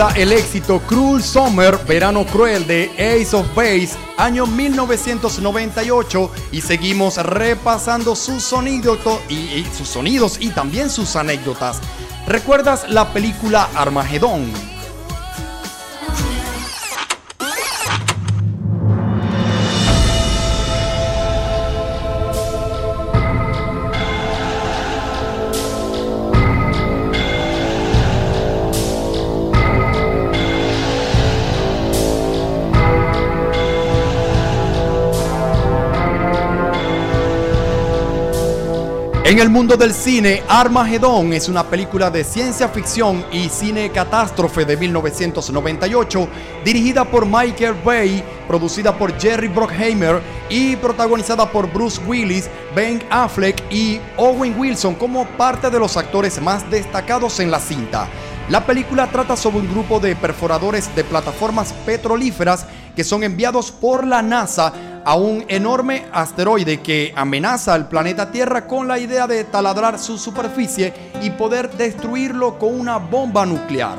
El éxito Cruel Summer, Verano Cruel de Ace of Base, año 1998 y seguimos repasando sus sonidos y, y sus sonidos y también sus anécdotas. ¿Recuerdas la película Armagedón? En el mundo del cine, Armagedón es una película de ciencia ficción y cine catástrofe de 1998, dirigida por Michael Bay, producida por Jerry Bruckheimer y protagonizada por Bruce Willis, Ben Affleck y Owen Wilson como parte de los actores más destacados en la cinta. La película trata sobre un grupo de perforadores de plataformas petrolíferas que son enviados por la NASA a un enorme asteroide que amenaza al planeta Tierra con la idea de taladrar su superficie y poder destruirlo con una bomba nuclear.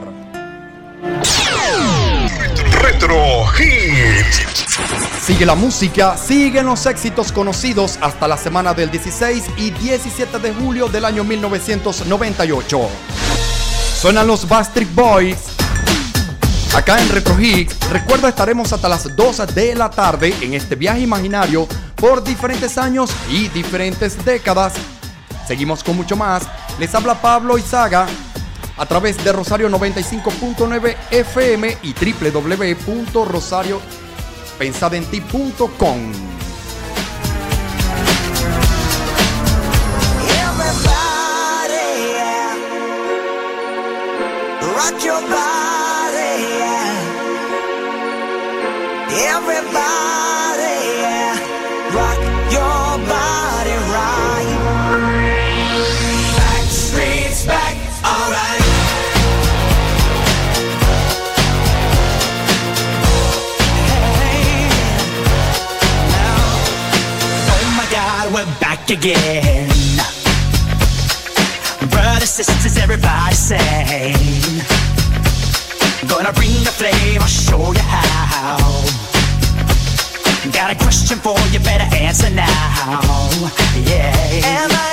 Retro Hits. Sigue la música, siguen los éxitos conocidos hasta la semana del 16 y 17 de julio del año 1998. Suenan los Bastric Boys. Acá en Retro Hits, recuerda estaremos hasta las 2 de la tarde en este viaje imaginario por diferentes años y diferentes décadas. Seguimos con mucho más. Les habla Pablo Izaga a través de Rosario 95.9 FM y www.rosariopensadenti.com. Everybody. Rock your body right. Back streets back, alright. Hey, now oh again. Brothers, sisters, everybody sing. Gonna bring the flame, I'll show you how. Got a question for you, better answer now. Yeah. Am I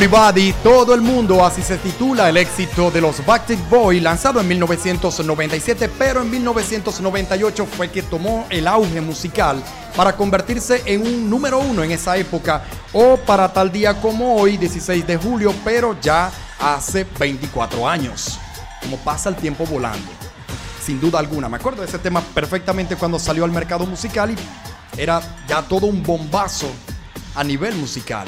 Everybody, todo el mundo, así se titula el éxito de los Backstreet Boys, lanzado en 1997, pero en 1998 fue que tomó el auge musical para convertirse en un número uno en esa época, o para tal día como hoy, 16 de julio, pero ya hace 24 años. Como pasa el tiempo volando, sin duda alguna. Me acuerdo de ese tema perfectamente cuando salió al mercado musical y era ya todo un bombazo a nivel musical.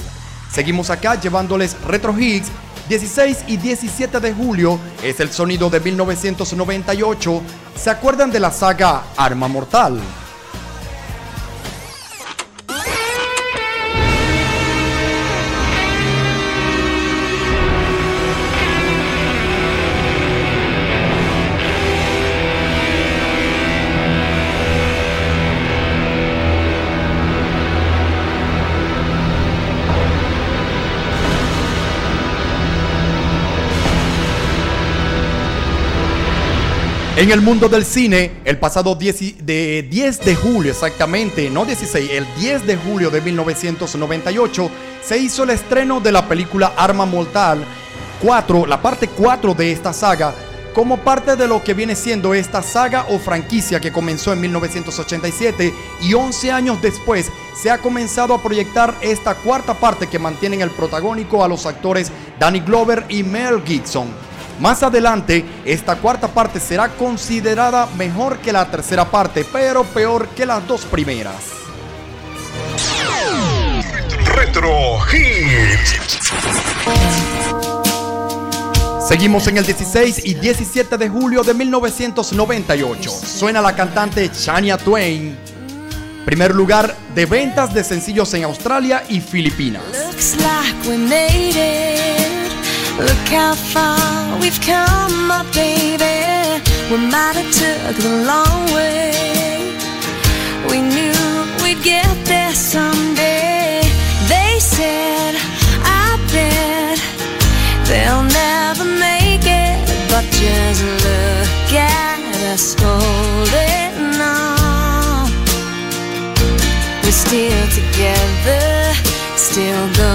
Seguimos acá llevándoles Retro Hits. 16 y 17 de julio es el sonido de 1998. ¿Se acuerdan de la saga Arma Mortal? En el mundo del cine, el pasado 10, y- de 10 de julio exactamente, no 16, el 10 de julio de 1998, se hizo el estreno de la película Arma Mortal 4, la parte 4 de esta saga, como parte de lo que viene siendo esta saga o franquicia que comenzó en 1987 y 11 años después se ha comenzado a proyectar esta cuarta parte que mantiene en el protagónico a los actores Danny Glover y Mel Gibson. Más adelante, esta cuarta parte será considerada mejor que la tercera parte, pero peor que las dos primeras. Retro Hits. Seguimos en el 16 y 17 de julio de 1998. Suena la cantante Shania Twain. Primer lugar de ventas de sencillos en Australia y Filipinas. Looks like we made it. Look how far we've come, my baby. We might have took the long way. We knew we'd get there someday. They said, I bet they'll never make it. But just look at us holding on. We're still together, still going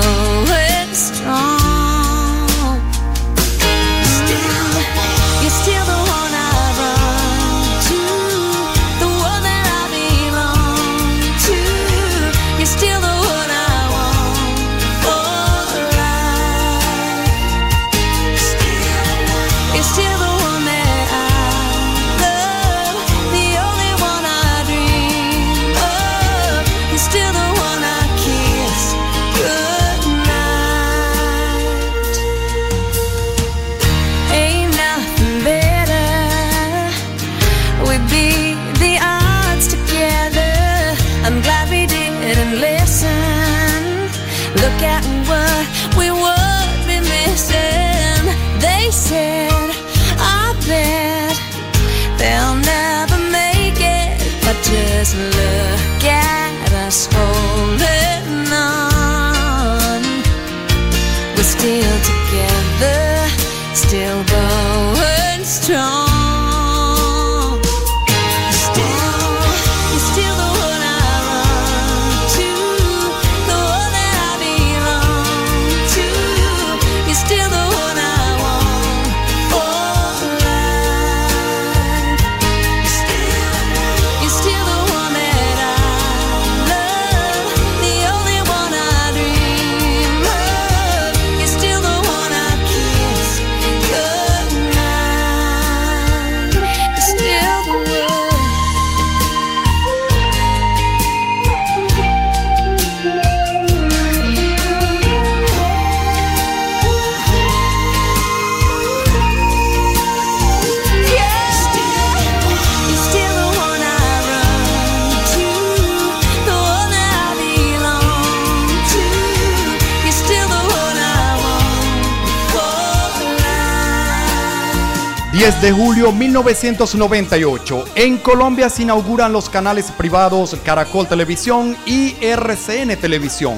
10 de julio 1998. En Colombia se inauguran los canales privados Caracol Televisión y RCN Televisión.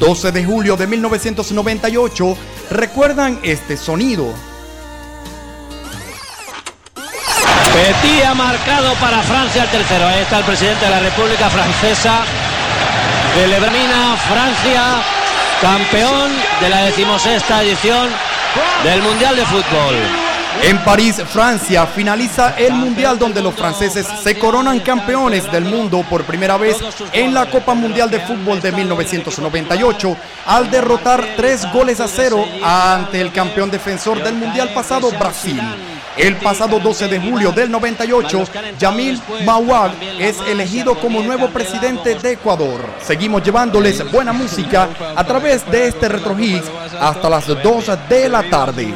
12 de julio de 1998. ¿Recuerdan este sonido? Petit ha marcado para Francia el tercero. Ahí está el presidente de la República Francesa. Celebramina Francia, campeón de la decimosexta edición del Mundial de Fútbol. En París, Francia, finaliza el Mundial donde los franceses se coronan campeones del mundo por primera vez en la Copa Mundial de Fútbol de 1998 al derrotar tres goles a cero ante el campeón defensor del Mundial pasado, Brasil. El pasado 12 de julio del 98, Yamil Mawad es elegido como nuevo presidente de Ecuador. Seguimos llevándoles buena música a través de este Retro Hits hasta las 2 de la tarde.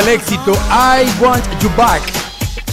El éxito I Want You Back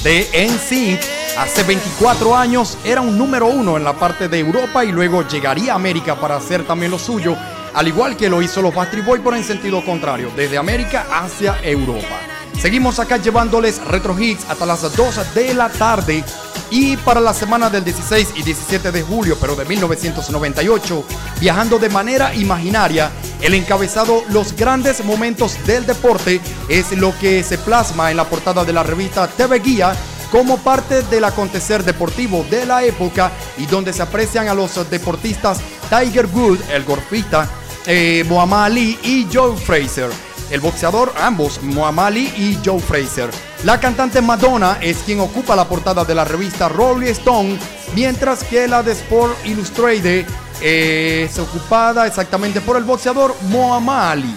de NSYNC. Hace 24 años era un número uno en la parte de Europa y luego llegaría a América para hacer también lo suyo, al igual que lo hizo los Backstreet Boys, pero en sentido contrario, desde América hacia Europa. Seguimos acá llevándoles retro hits hasta las 2 de la tarde. Y para la semana del 16 y 17 de julio, pero de 1998, viajando de manera imaginaria, el encabezado Los grandes momentos del deporte es lo que se plasma en la portada de la revista TV Guía como parte del acontecer deportivo de la época y donde se aprecian a los deportistas Tiger Woods, el golfista, eh, Muhammad Ali y Joe Fraser. El boxeador, ambos, Muhammad Ali y Joe Fraser. La cantante Madonna es quien ocupa la portada de la revista Rolling Stone, mientras que la de Sport Illustrated eh, es ocupada exactamente por el boxeador Muhammad Ali.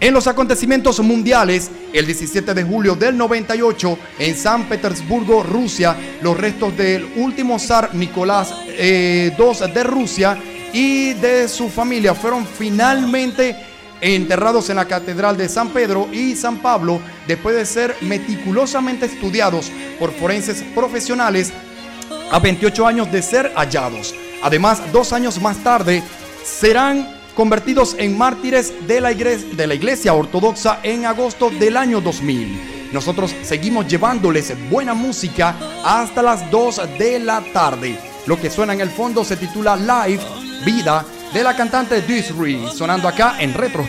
En los acontecimientos mundiales, el 17 de julio del 98, en San Petersburgo, Rusia, los restos del último zar Nicolás eh, II de Rusia y de su familia fueron finalmente enterrados en la Catedral de San Pedro y San Pablo después de ser meticulosamente estudiados por forenses profesionales a 28 años de ser hallados. Además, dos años más tarde serán convertidos en mártires de la, iglesia, ortodoxa en agosto del año 2000. Nosotros seguimos llevándoles buena música hasta las 2 de la tarde. Lo que suena en el fondo se titula Live, Vida, de la cantante Disney, sonando acá en retro.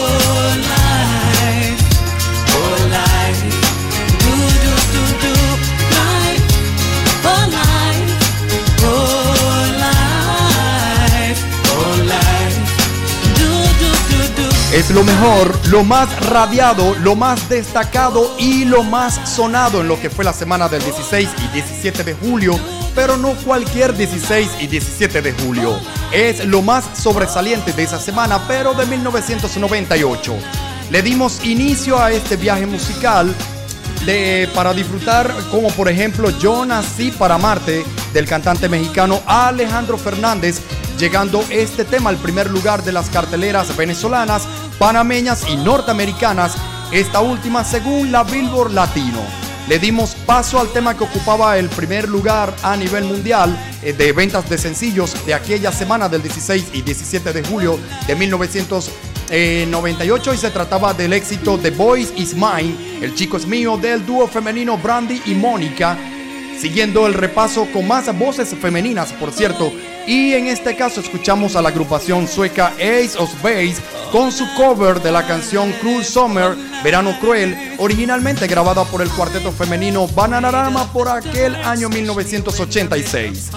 Es lo mejor, lo más radiado, lo más destacado y lo más sonado en lo que fue la semana del 16 y 17 de julio, pero no cualquier 16 y 17 de julio. Es lo más sobresaliente de esa semana, pero de 1998. Le dimos inicio a este viaje musical de, para disfrutar, como por ejemplo Yo nací para Marte, del cantante mexicano Alejandro Fernández, llegando este tema al primer lugar de las carteleras venezolanas, panameñas y norteamericanas, esta última según la Billboard Latino. Le dimos paso al tema que ocupaba el primer lugar a nivel mundial eh, de ventas de sencillos de aquella semana del 16 y 17 de julio de 1998 y se trataba del éxito The Boys Is Mine, El chico es mío del dúo femenino Brandy y Mónica, siguiendo el repaso con más voces femeninas, por cierto. Y en este caso escuchamos a la agrupación sueca Ace of Base con su cover de la canción Cruel Summer, Verano Cruel, originalmente grabada por el cuarteto femenino Bananarama por aquel año 1986.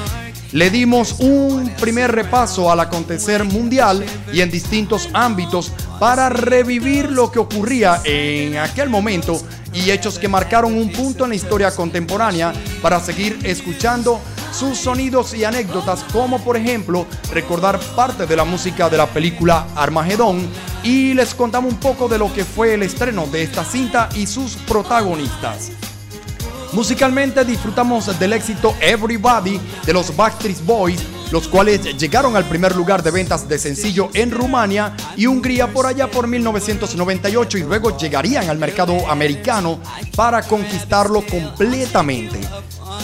Le dimos un primer repaso al acontecer mundial y en distintos ámbitos para revivir lo que ocurría en aquel momento y hechos que marcaron un punto en la historia contemporánea para seguir escuchando sus sonidos y anécdotas, como por ejemplo recordar parte de la música de la película Armagedón y les contamos un poco de lo que fue el estreno de esta cinta y sus protagonistas. Musicalmente disfrutamos del éxito Everybody de los Backstreet Boys, los cuales llegaron al primer lugar de ventas de sencillo en Rumania y Hungría por allá por 1998 y luego llegarían al mercado americano para conquistarlo completamente.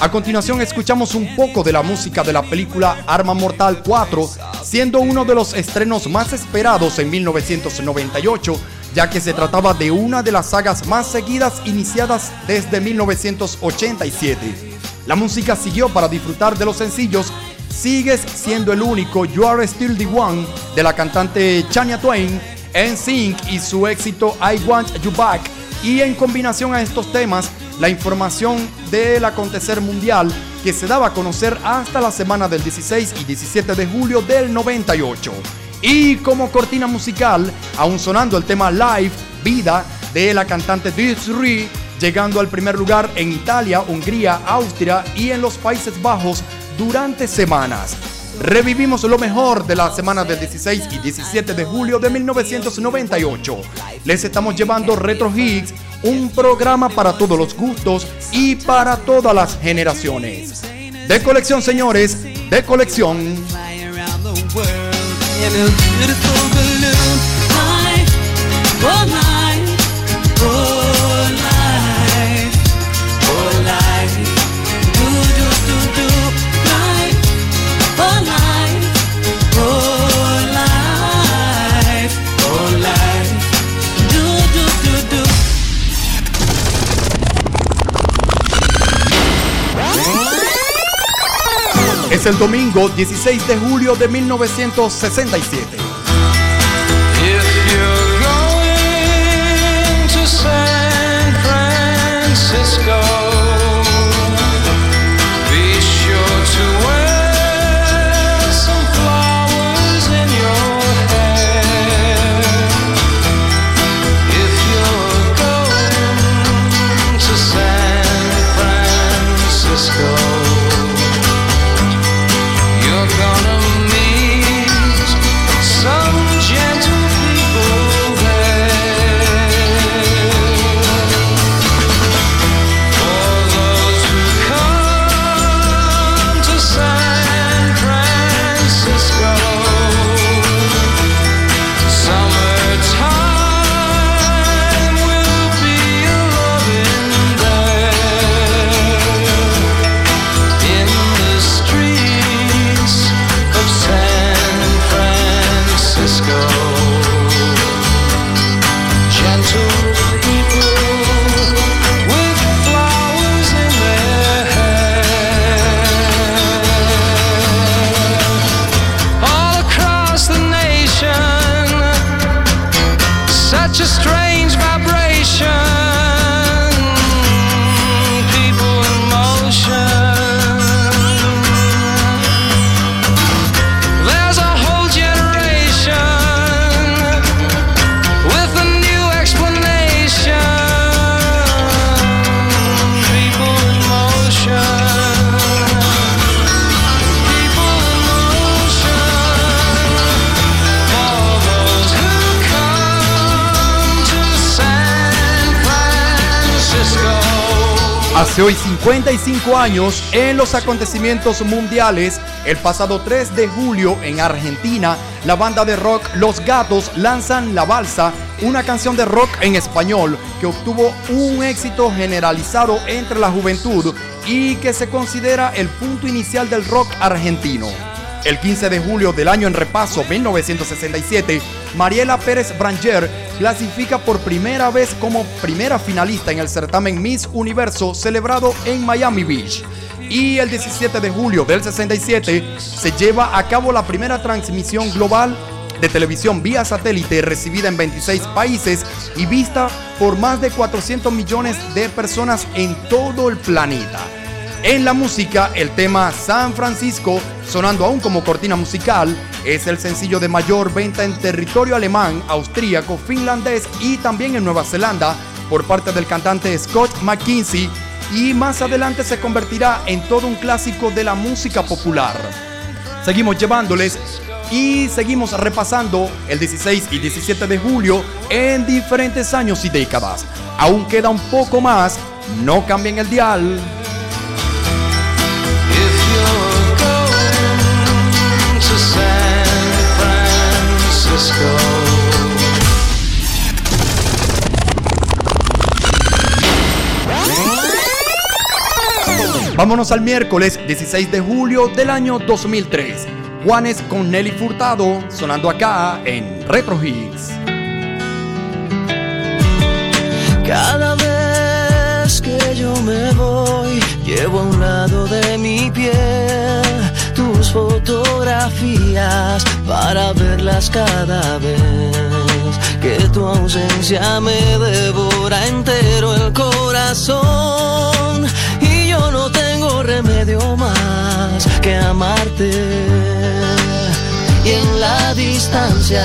A continuación escuchamos un poco de la música de la película Arma Mortal 4, siendo uno de los estrenos más esperados en 1998, ya que se trataba de una de las sagas más seguidas iniciadas desde 1987. La música siguió para disfrutar de los sencillos Sigues siendo el único, You Are Still the One, de la cantante Chania Twain, NSYNC y su éxito I Want You Back, y en combinación a estos temas, la información del acontecer mundial que se daba a conocer hasta la semana del 16 y 17 de julio del 98. Y como cortina musical, aún sonando el tema Live, Vida, de la cantante Desiree, llegando al primer lugar en Italia, Hungría, Austria y en los Países Bajos durante semanas. Revivimos lo mejor de la semana del 16 y 17 de julio de 1998. Les estamos llevando Retro Hits, un programa para todos los gustos y para todas las generaciones. De colección, señores, de colección. Es el domingo 16 de julio de 1967. If you're going to San Francisco, 55 años, en los acontecimientos mundiales, el pasado 3 de julio en Argentina, la banda de rock Los Gatos lanzan La Balsa, una canción de rock en español que obtuvo un éxito generalizado entre la juventud y que se considera el punto inicial del rock argentino. El 15 de julio del año en repaso 1967, Mariela Pérez Branger clasifica por primera vez como primera finalista en el certamen Miss Universo celebrado en Miami Beach. Y el 17 de julio del 67 se lleva a cabo la primera transmisión global de televisión vía satélite recibida en 26 países y vista por más de 400 millones de personas en todo el planeta. En la música, el tema San Francisco, sonando aún como cortina musical, es el sencillo de mayor venta en territorio alemán, austríaco, finlandés y también en Nueva Zelanda, por parte del cantante Scott McKinsey y más adelante se convertirá en todo un clásico de la música popular. Seguimos llevándoles y seguimos repasando el 16 y 17 de julio en diferentes años y décadas. Aún queda un poco más, no cambien el dial. Vámonos al miércoles 16 de julio del año 2003. Juanes con Nelly Furtado sonando acá en Retro Hits. Cada vez que yo me voy, llevo a un lado de mi piel tus fotografías para verlas cada vez. Que tu ausencia me devora entero el corazón remedio más que amarte. Y en la distancia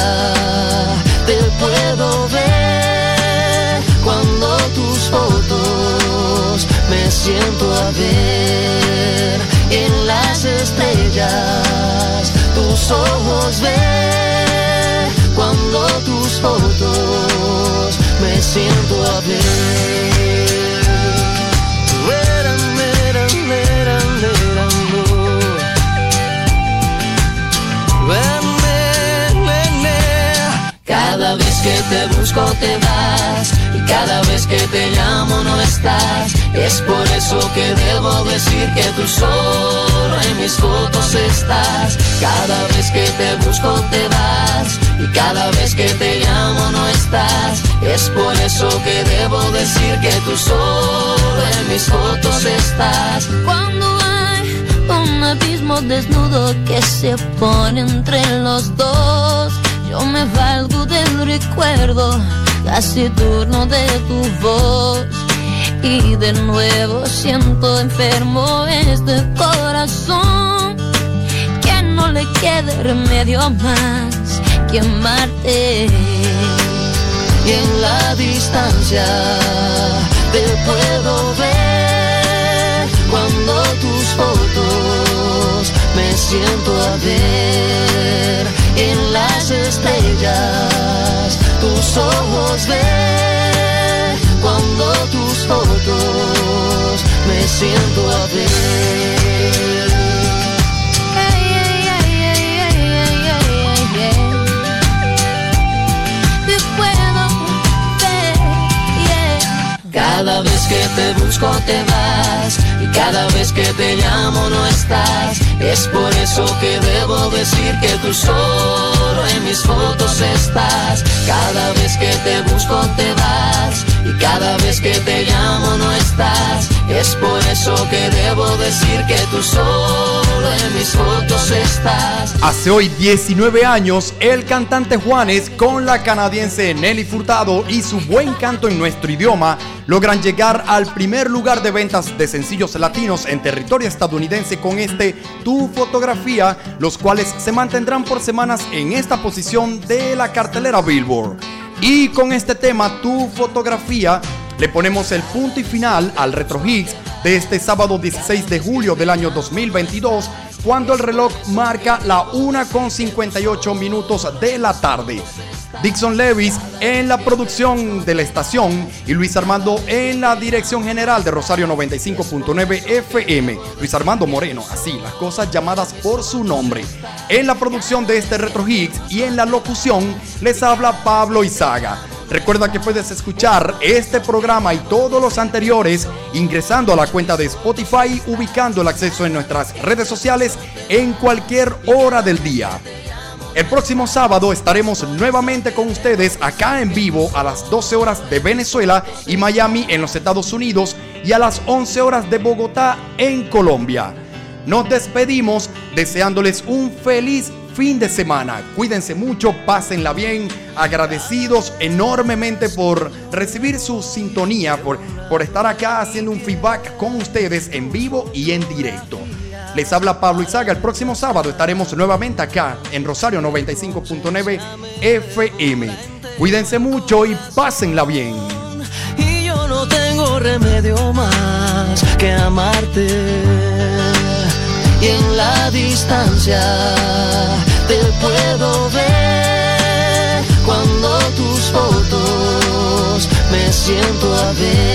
te puedo ver cuando tus fotos me siento a ver y en las estrellas tus ojos ver cuando tus fotos me siento a ver Cada vez que te busco te vas y cada vez que te llamo no estás. Es por eso que debo decir que tú solo en mis fotos estás. Cada vez que te busco te vas y cada vez que te llamo no estás. Es por eso que debo decir que tú solo en mis fotos estás. Cuando hay un abismo desnudo que se pone entre los dos, yo me valgo del recuerdo taciturno de tu voz. Y de nuevo siento enfermo este corazón que no le quede remedio más que amarte. y en la distancia te puedo ver cuando tus fotos me siento a ver en las estrellas. Tus ojos ver cuando tus fotos me siento a ver Cada vez que te busco te vas y cada vez que te llamo no estás. Es por eso que debo decir que tú solo en mis fotos estás. Cada vez que te busco te vas y cada vez que te llamo no estás. Es por eso que debo decir que tú solo en mis fotos estás. Hace hoy 19 años, el cantante Juanes con la canadiense Nelly Furtado y su buen canto en nuestro idioma logran llegar al primer lugar de ventas de sencillos latinos en territorio estadounidense con este Tu Fotografía, los cuales se mantendrán por semanas en esta posición de la cartelera Billboard. Y con este tema, Tu Fotografía, le ponemos el punto y final al Retro Hits de este sábado 16 de julio del año 2022, cuando el reloj marca la 1 con 58 minutos de la tarde. Dixon Levis en la producción de la estación y Luis Armando en la dirección general de Rosario 95.9 FM. Luis Armando Moreno, así las cosas llamadas por su nombre. En la producción de este Retro Hits y en la locución les habla Pablo Izaga. Recuerda que puedes escuchar este programa y todos los anteriores ingresando a la cuenta de Spotify, ubicando el acceso en nuestras redes sociales en cualquier hora del día. El próximo sábado estaremos nuevamente con ustedes acá en vivo a las 12 horas de Venezuela y Miami en los Estados Unidos y a las 11 horas de Bogotá en Colombia. Nos despedimos deseándoles un feliz fin de semana. Cuídense mucho, pásenla bien, agradecidos enormemente por recibir su sintonía, por, por estar acá haciendo un feedback con ustedes en vivo y en directo. Les habla Pablo Izaga. El próximo sábado estaremos nuevamente acá en Rosario 95.9 FM. Cuídense mucho y pásenla bien. Y remedio más que amarte y en la distancia te puedo ver cuando tus fotos me siento a ver.